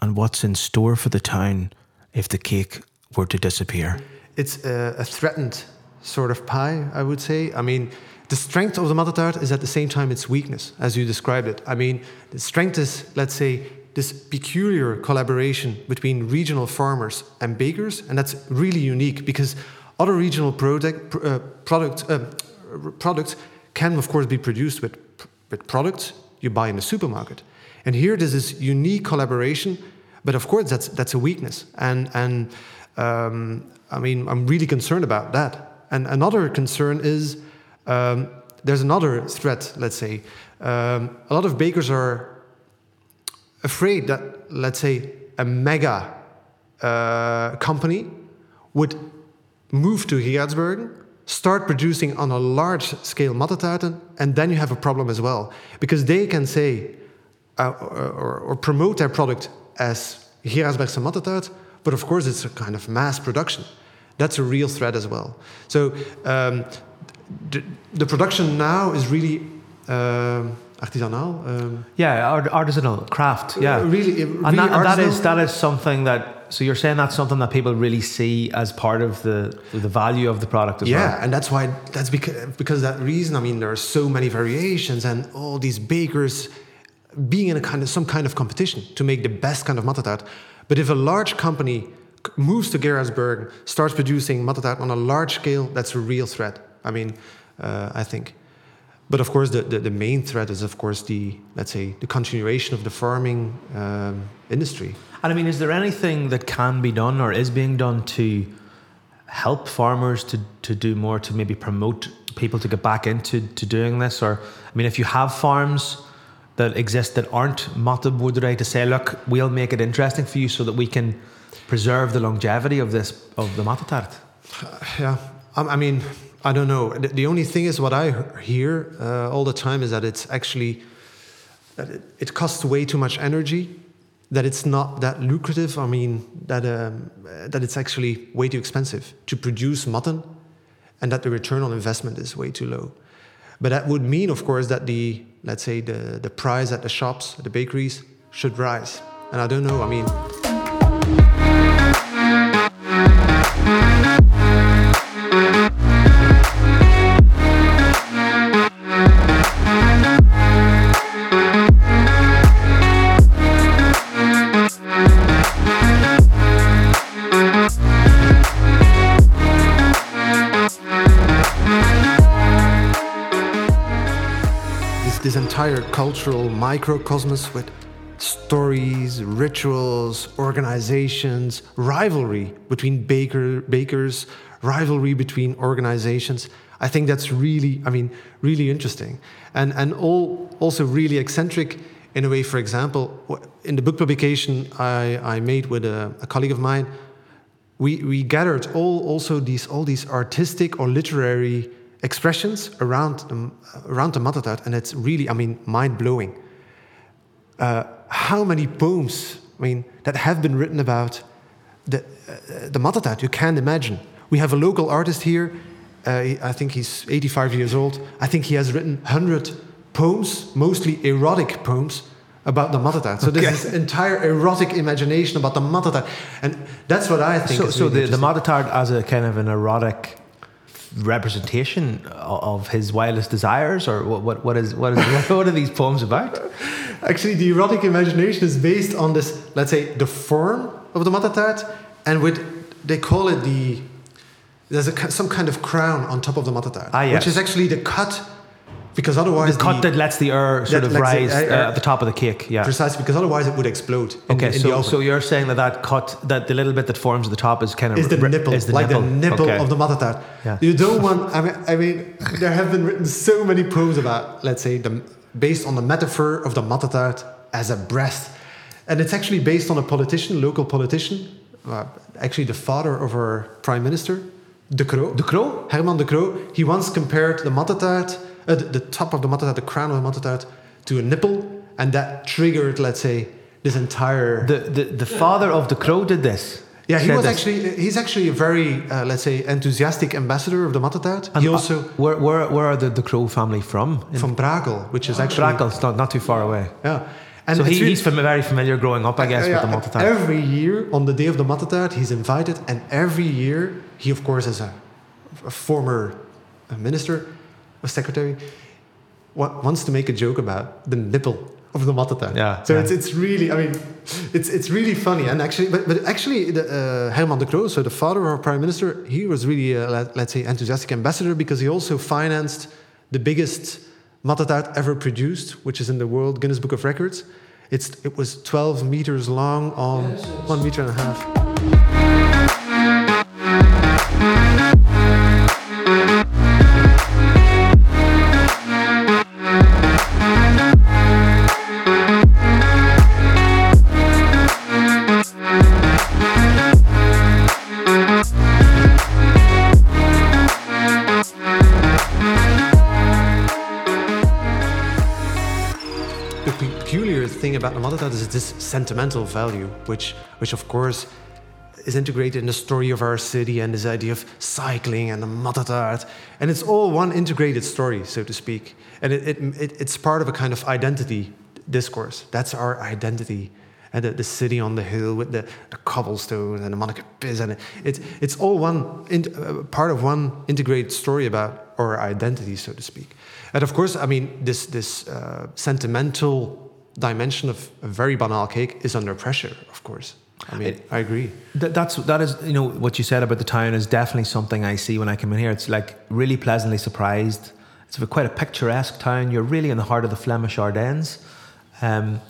and what's in store for the town if the cake were to disappear. It's a, a threatened sort of pie, I would say. I mean, the strength of the mother tart is at the same time its weakness, as you described it. I mean, the strength is, let's say, this peculiar collaboration between regional farmers and bakers, and that's really unique because other regional product, uh, product, uh, products can, of course, be produced with, with products you buy in the supermarket. And here, there's this unique collaboration, but of course, that's that's a weakness. And and um, I mean, I'm really concerned about that. And another concern is um, there's another threat. Let's say um, a lot of bakers are afraid that, let's say, a mega uh, company would move to Geraardsbergen, start producing on a large scale mattetaarten, and then you have a problem as well. Because they can say uh, or, or promote their product as Geraardsbergse mattetaart, but of course it's a kind of mass production. That's a real threat as well. So um, the, the production now is really um artisanal. Um, Yeah, art- artisanal craft. Yeah, really, and, really that, and that is that is something that. So you're saying that's something that people really see as part of the the value of the product as yeah, well. Yeah, and that's why that's because because that reason. I mean, there are so many variations, and all these bakers being in a kind of some kind of competition to make the best kind of mattetaart. But if a large company moves to Gerardsberg, starts producing mattetaart on a large scale, that's a real threat. I mean, uh, I think. But of course, the, the, the main threat is, of course, the let's say the continuation of the farming um, industry. And I mean, is there anything that can be done or is being done to help farmers to, to do more to maybe promote people to get back into to doing this? Or I mean, if you have farms that exist that aren't matteboerderij to say, look, we'll make it interesting for you so that we can preserve the longevity of this of the mattetaart. Yeah, I, mean, I don't know. The, only thing is, what I hear uh, all the time is that it's actually that it, it costs way too much energy, that it's not that lucrative. I mean, that um, that it's actually way too expensive to produce matten, and that the return on investment is way too low. But that would mean, of course, that the let's say the the price at the shops, the bakeries, should rise. And I don't know. I mean, entire cultural microcosmos with stories, rituals, organizations, rivalry between baker, bakers, rivalry between organizations. I think that's really, I mean, really interesting. And, and all also really eccentric in a way, for example, in the book publication I, I made with a, a colleague of mine, we, we gathered all also these all these artistic or literary expressions around the, around the Mattetaart, and it's really, I mean, mind blowing. Uh, how many poems, I mean, that have been written about the uh, the Mattetaart? You can't imagine. We have a local artist here. Uh, I think he's 85 years old. I think he has written 100 poems, mostly erotic poems, about the mother Mattetaart. So there's this entire erotic imagination about the mother Mattetaart, and that's what I think. So, so the, the interesting. Mattetaart as a kind of an erotic representation of his wildest desires, or what? What, what is what is what are these poems about? Actually, the erotic imagination is based on this, let's say, the form of the Mattetaart, and with they call it the there's a, some kind of crown on top of the Mattetaart, Ah, yes. which is actually the cut, because otherwise The cut that lets the air sort of the rise uh, at the top of the cake. Yeah. precisely because otherwise it would explode. Okay, in the so so you're saying that that cut, that the little bit that forms at the top is kind of is the nipple, is the like nipple. the nipple Okay. of the Mattetaart. Yeah. You don't want. I mean, I mean, there have been written so many poems about, let's say, the based on the metaphor of the Mattetaart as a breast, and it's actually based on a politician, local politician, uh, actually the father of our prime minister, De Croo. De Croo? Herman De Croo. He once compared the Mattetaart, uh, the, the top of the Mattetaart, the crown of the Mattetaart, to a nipple, and that triggered, let's say, this entire. The, the the father of De Croo did this. Yeah, he was this. actually he's actually a very uh, let's say enthusiastic ambassador of the Mattetaart. And, he uh, also where where where are the, De Croo family from? In from Brakel, which is actually Brakel's not not too far away. yeah. And so he, really- he's very familiar growing up, I guess, yeah, with the Mattetaart. Every year on the day of the Mattetaart, he's invited, and every year he, of course, as a, a former uh, minister, a secretary, wa- wants to make a joke about the nipple of the Mattetaart. Yeah, So yeah. it's it's really, I mean, it's it's really funny, and actually, but but actually, the, uh, Herman de Croo, so the father of our prime minister, he was really, uh, let, let's say, enthusiastic ambassador because he also financed the biggest Mattetaart ever produced, which is in the World Guinness Book of Records. It's it was 12 meters long on one meter and a half. Sentimental value, which, which of course is integrated in the story of our city and this idea of cycling and the Mattetaart. And it's all one integrated story, so to speak. And it, it, it, it's part of a kind of identity discourse. That's our identity. And the, the city on the hill with the, the cobblestone and the Manneken Pis. And it, it's, it's all one in, uh, part of one integrated story about our identity, so to speak. And of course, I mean, this, this uh, sentimental dimension of a very banal cake is under pressure, of course. I mean, I agree. Th- that's that is you know what you said about the town is definitely something I see when I come in here. It's like really pleasantly surprised. It's a, quite a picturesque town. You're really in the heart of the Flemish Ardennes, um,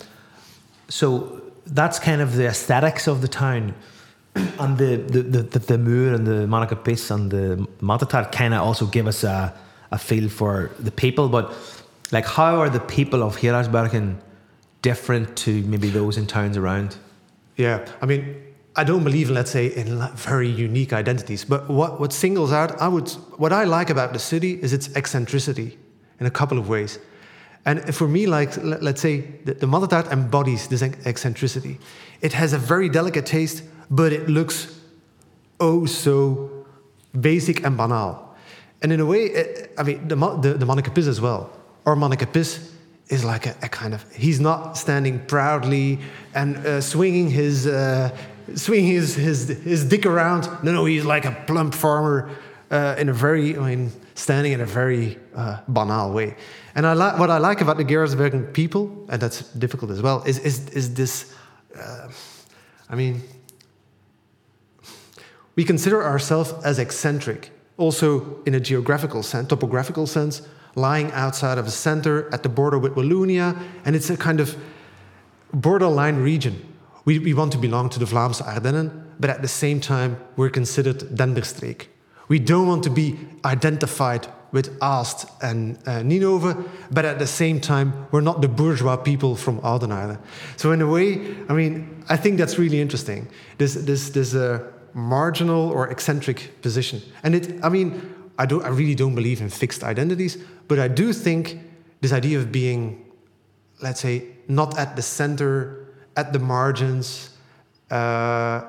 so that's kind of the aesthetics of the town, and the the the, the, the Muur and the Manneken Pis and the Mattetaart kind of also give us a a feel for the people. But like, how are the people of Geraardsbergen different to maybe those in towns around? Yeah, I mean, I don't believe, in, let's say, in very unique identities. But what, what singles out, I would, what I like about the city is its eccentricity in a couple of ways. And for me, like, let's say, the, the Mattetaart embodies this eccentricity. It has a very delicate taste, but it looks oh so basic and banal. And in a way, eh, I mean, the, the, the as well. Or Manneken Pis is like a, a kind of, he's not standing proudly and uh, swinging his, uh, swinging his, his, his dick around. No, no, he's like a plump farmer uh, in a very, I mean, standing in a very uh, banal way. And I like what I like about the Geraardsbergen people, and that's difficult as well, is, is, is this, uh, I mean, we consider ourselves as eccentric, also in a geographical sense, topographical sense, lying outside of the center at the border with Wallonia, and it's a kind of borderline region. We, we want to belong to the Vlaamse Ardennen, but at the same time, we're considered Denderstreek. We don't want to be identified with Aalst and uh, Ninove, but at the same time, we're not the bourgeois people from Oudenaarde. So in a way, I mean, I think that's really interesting. This this this uh, marginal or eccentric position, and it. I mean, I don't. I really don't believe in fixed identities, but I do think this idea of being, let's say, not at the center, at the margins, uh,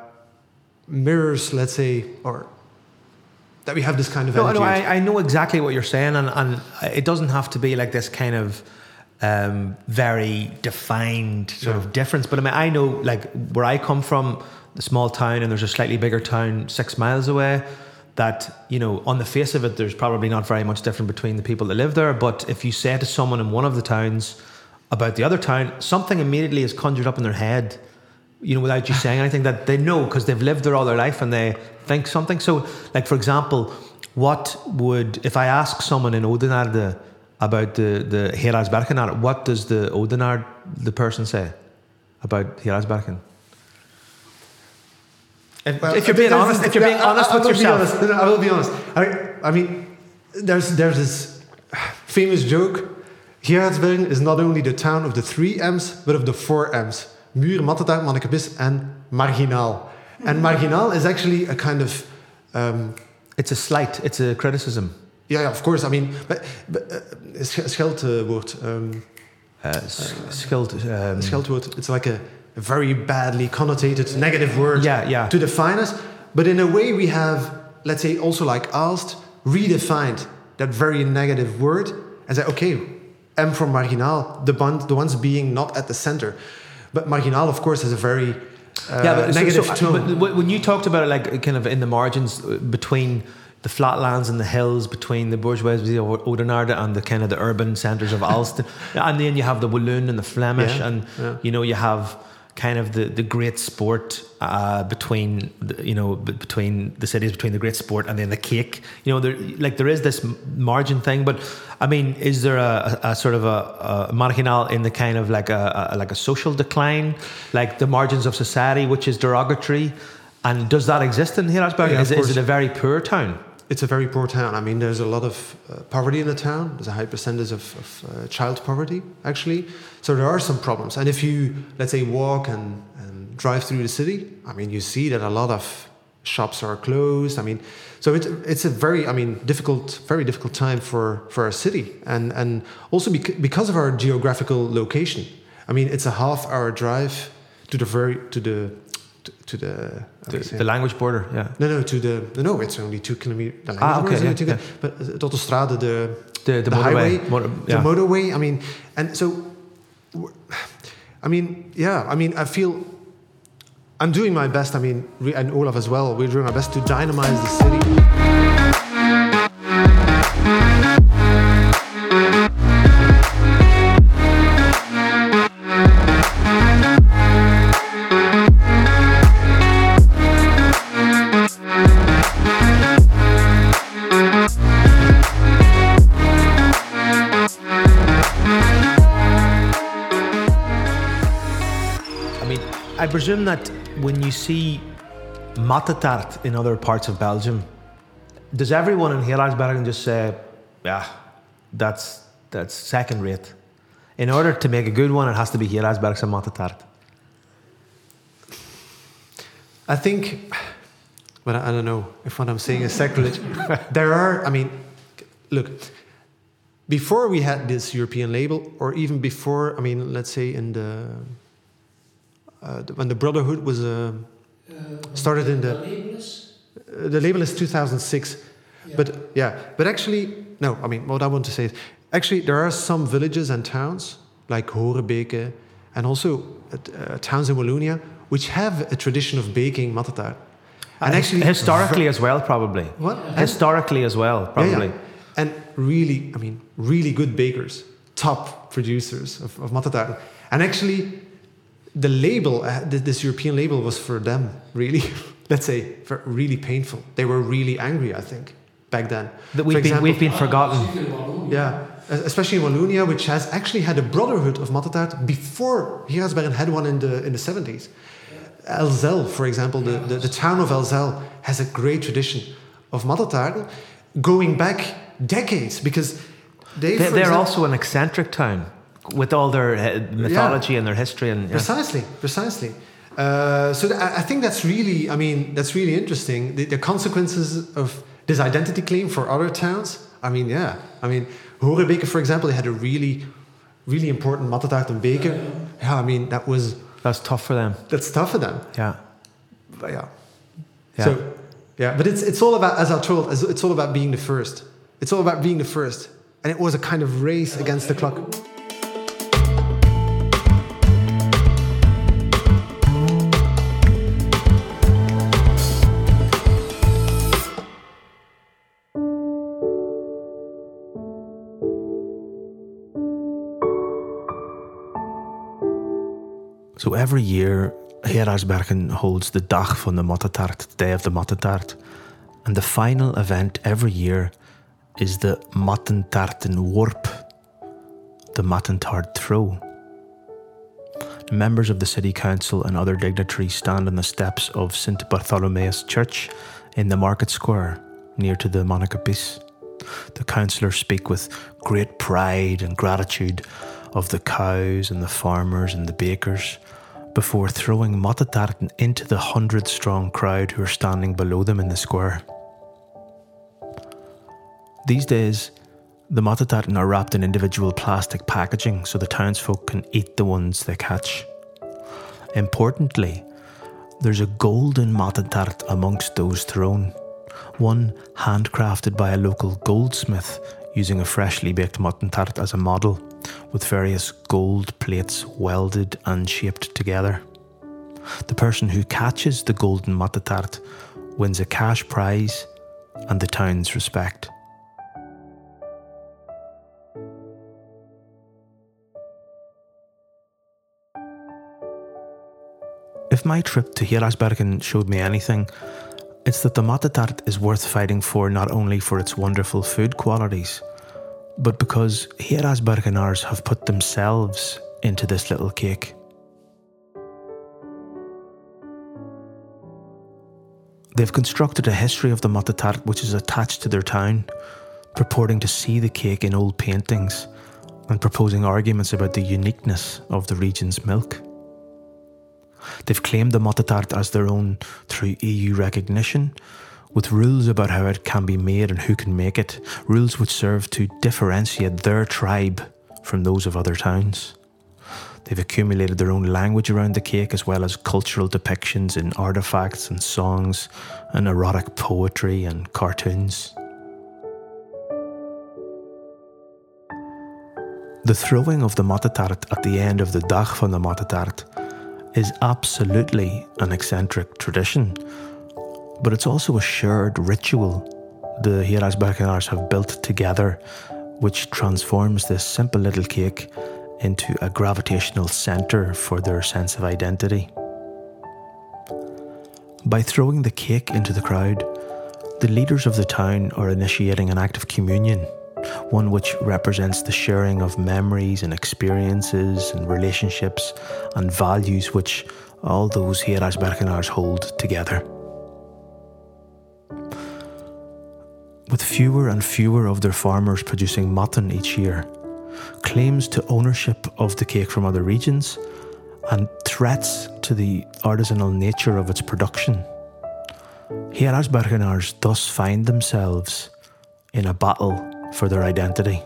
mirrors, let's say, or that we have this kind of No, no. I, I know exactly what you're saying, and, and it doesn't have to be like this kind of um, very defined sort of difference. But I mean, I know like where I come from, the small town, and there's a slightly bigger town six miles away. That you know, on the face of it, there's probably not very much different between the people that live there. But if you say to someone in one of the towns about the other town, something immediately is conjured up in their head you know, without you saying anything that they know because they've lived there all their life and they think something. So, like for example, what would if I ask someone in Oudenaarde about the the Geraardsbergenaar, what does the Oudenaarde the person say about Geraardsbergen? If, Well, if you're being honest, this- if you're being I- I- honest I with will be yourself, honest. No, no, I will be honest. I, I mean, there's there's this famous joke. Geraardsbergen is not only the town of the three M's, but of the four M's: Muur, Mattetaar, Mannekebis, and Marginaal. And Marginaal is actually a kind of um, it's a slight, it's a criticism. yeah, yeah, of course. I mean, but, but uh, sch- scheldwoord. Um, Uh, s- skilled, um, scheldwoord. It's like a, a very badly connotated negative word Yeah, yeah. to define us. But in a way, we have, let's say, also like Aalst, redefined that very negative word and say, okay, M from marginal, the, bun- the ones being not at the center. But marginal, of course, has a very uh, yeah, but negative so, tone. But when you talked about it, like kind of in the margins uh, between the flatlands and the hills, between the bourgeoisie of Oudenaarde and the kind of the urban centres of Alston, and then you have the Walloon and the Flemish, Yeah, and yeah. you know you have kind of the, the great sport uh, between the, you know between the cities between the great sport and then the cake. You know there like there is this margin thing but I mean is there a, a, sort of a, a marginal in the kind of like a, a like a social decline? Like the margins of society which is derogatory and does that exist in Yeah, is, it- is course. it a very poor town It's a very poor town. I mean, there's a lot of uh, poverty in the town. There's a high percentage of, of uh, child poverty, actually. So there are some problems. And if you, let's say, walk and, and drive through the city, I mean, you see that a lot of shops are closed. I mean, so it, it's a very, I mean, difficult, very difficult time for, for our city. And, and also bec- because of our geographical location. I mean, it's a half hour drive to the very, to the, to, to the, do the, you say the it? language border yeah No, no, to the no. It's only two kilometers. The Ah, okay, is only yeah, two kilo- But uh, tot de the the, the, the motorway highway, motor- the motorway. I mean, and so, I mean, yeah. I mean, I feel I'm doing my best. I mean, and Olaf as well. We're doing our best to dynamize the city. I presume that when you see Mattetaart in other parts of Belgium, does everyone in Geraardsbergen just say, yeah, that's, that's second rate? In order to make a good one, it has to be Geraardsbergse Mattetaart. I think, but I don't know if what I'm saying is sacrilege. there are, I mean, look, before we had this European label, or even before, I mean, let's say in the, the- when the Brotherhood was uh, started in the, uh, the label is 2006. But yeah, but actually, no, I mean, what I want to say is actually, there are some villages and towns like Horebeke and also uh, uh, towns in Wallonia which have a tradition of baking matataar. And actually, historically as well, probably. What? Historically as well, Yeah, yeah. probably. And really, I mean, really good bakers, top producers of, of matataar. And actually, the label, uh, this European label was for them, really, let's say, for really painful. They were really angry, I think. back then. That we've been example- we've been forgotten. yeah, especially in Wallonia, which has actually had a brotherhood of Mattetaart before Geraardsbergen had one in the in the seventies. Elzel, for example, the, the, the town of Elzel has a great tradition of Mattetaart going back decades because they, They're, they're example- also an eccentric town with all their uh, mythology and their history and yeah. Precisely, precisely. Uh, so th- I think that's really, I mean, that's really interesting. The, the consequences of this identity claim for other towns. I mean, yeah. I mean, Horebeke, for example, they had a really, really important Mattetaart and Beke. Yeah, I mean, that was That's tough for them. that's tough for them. Yeah. But yeah. Yeah. So, yeah, but it's it's all about, as I told, it's all about being the first. It's all about being the first, and it was a kind of race against the clock. So every year, Geraardsbergen holds the Dag van de Mattetaart, the Day of the Mattetaart. And the final event every year is the Mattentaartenworp, the Mattentaart throw. Members of the city council and other dignitaries stand on the steps of St. Bartholomew's Church in the market square near to the Manneken Pis. The councillors speak with great pride and gratitude of the cows and the farmers and the bakers before throwing Mattetaarten into the hundred strong crowd who are standing below them in the square. These days, the Mattetaarten are wrapped in individual plastic packaging so the townsfolk can eat the ones they catch. Importantly, there's a golden Mattetaart amongst those thrown, one handcrafted by a local goldsmith using a freshly baked matten Mattentaart as a model, with various gold plates welded and shaped together. The person who catches the golden matten Mattetaart wins a cash prize and the town's respect. If my trip to Geraardsbergen showed me anything, it's that the Mattetaart is worth fighting for not only for its wonderful food qualities, but because Geraardsbergenaars have put themselves into this little cake. They've constructed a history of the Mattetaart which is attached to their town, purporting to see the cake in old paintings and proposing arguments about the uniqueness of the region's milk. They've claimed the Mattetaart as their own through EU recognition, with rules about how it can be made and who can make it, rules which serve to differentiate their tribe from those of other towns. They've accumulated their own language around the cake as well as cultural depictions in artifacts and songs and erotic poetry and cartoons. The throwing of the Mattetaart at the end of the Dag van de Mattetaart is absolutely an eccentric tradition, but it's also a shared ritual the Geraardsbergenaars have built together, which transforms this simple little cake into a gravitational centre for their sense of identity. By throwing the cake into the crowd, the leaders of the town are initiating an act of communion, one which represents the sharing of memories and experiences and relationships and values which all those Geraardsbergenaars hold together. With fewer and fewer of their farmers producing matten each year, claims to ownership of the cake from other regions, and threats to the artisanal nature of its production, Geraardsbergenaars thus find themselves in a battle for their identity.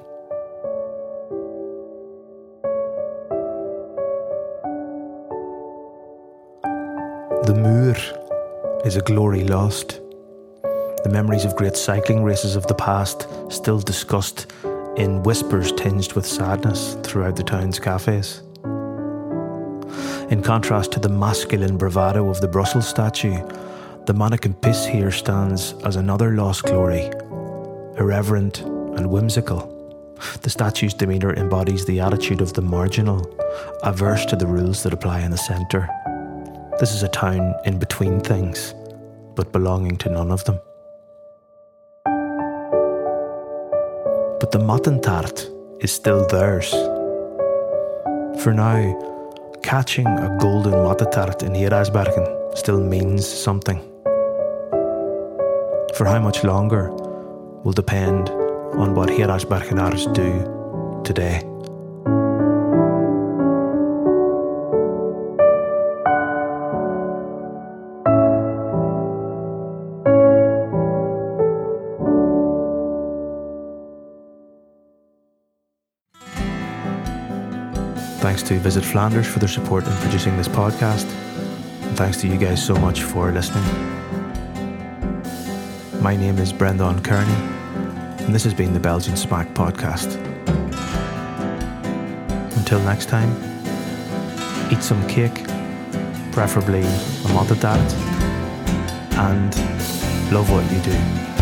The Muur is a glory lost. The memories of great cycling races of the past still discussed in whispers tinged with sadness throughout the town's cafes. In contrast to the masculine bravado of the Brussels statue, the Manneken Pis here stands as another lost glory, irreverent and whimsical. The statue's demeanour embodies the attitude of the marginal, averse to the rules that apply in the centre. This is a town in between things, but belonging to none of them. But the Mattentaart is still theirs. For now, catching a golden Mattentaart in Geraardsbergen still means something. For how much longer will depend on what Geraardsbergenaars do today. Thanks to Visit Flanders for their support in producing this podcast. And thanks to you guys so much for listening. My name is Brendan Kearney, and this has been the Belgian Smaak Podcast. Until next time, eat some cake, preferably a Mattentaart, and love what you do.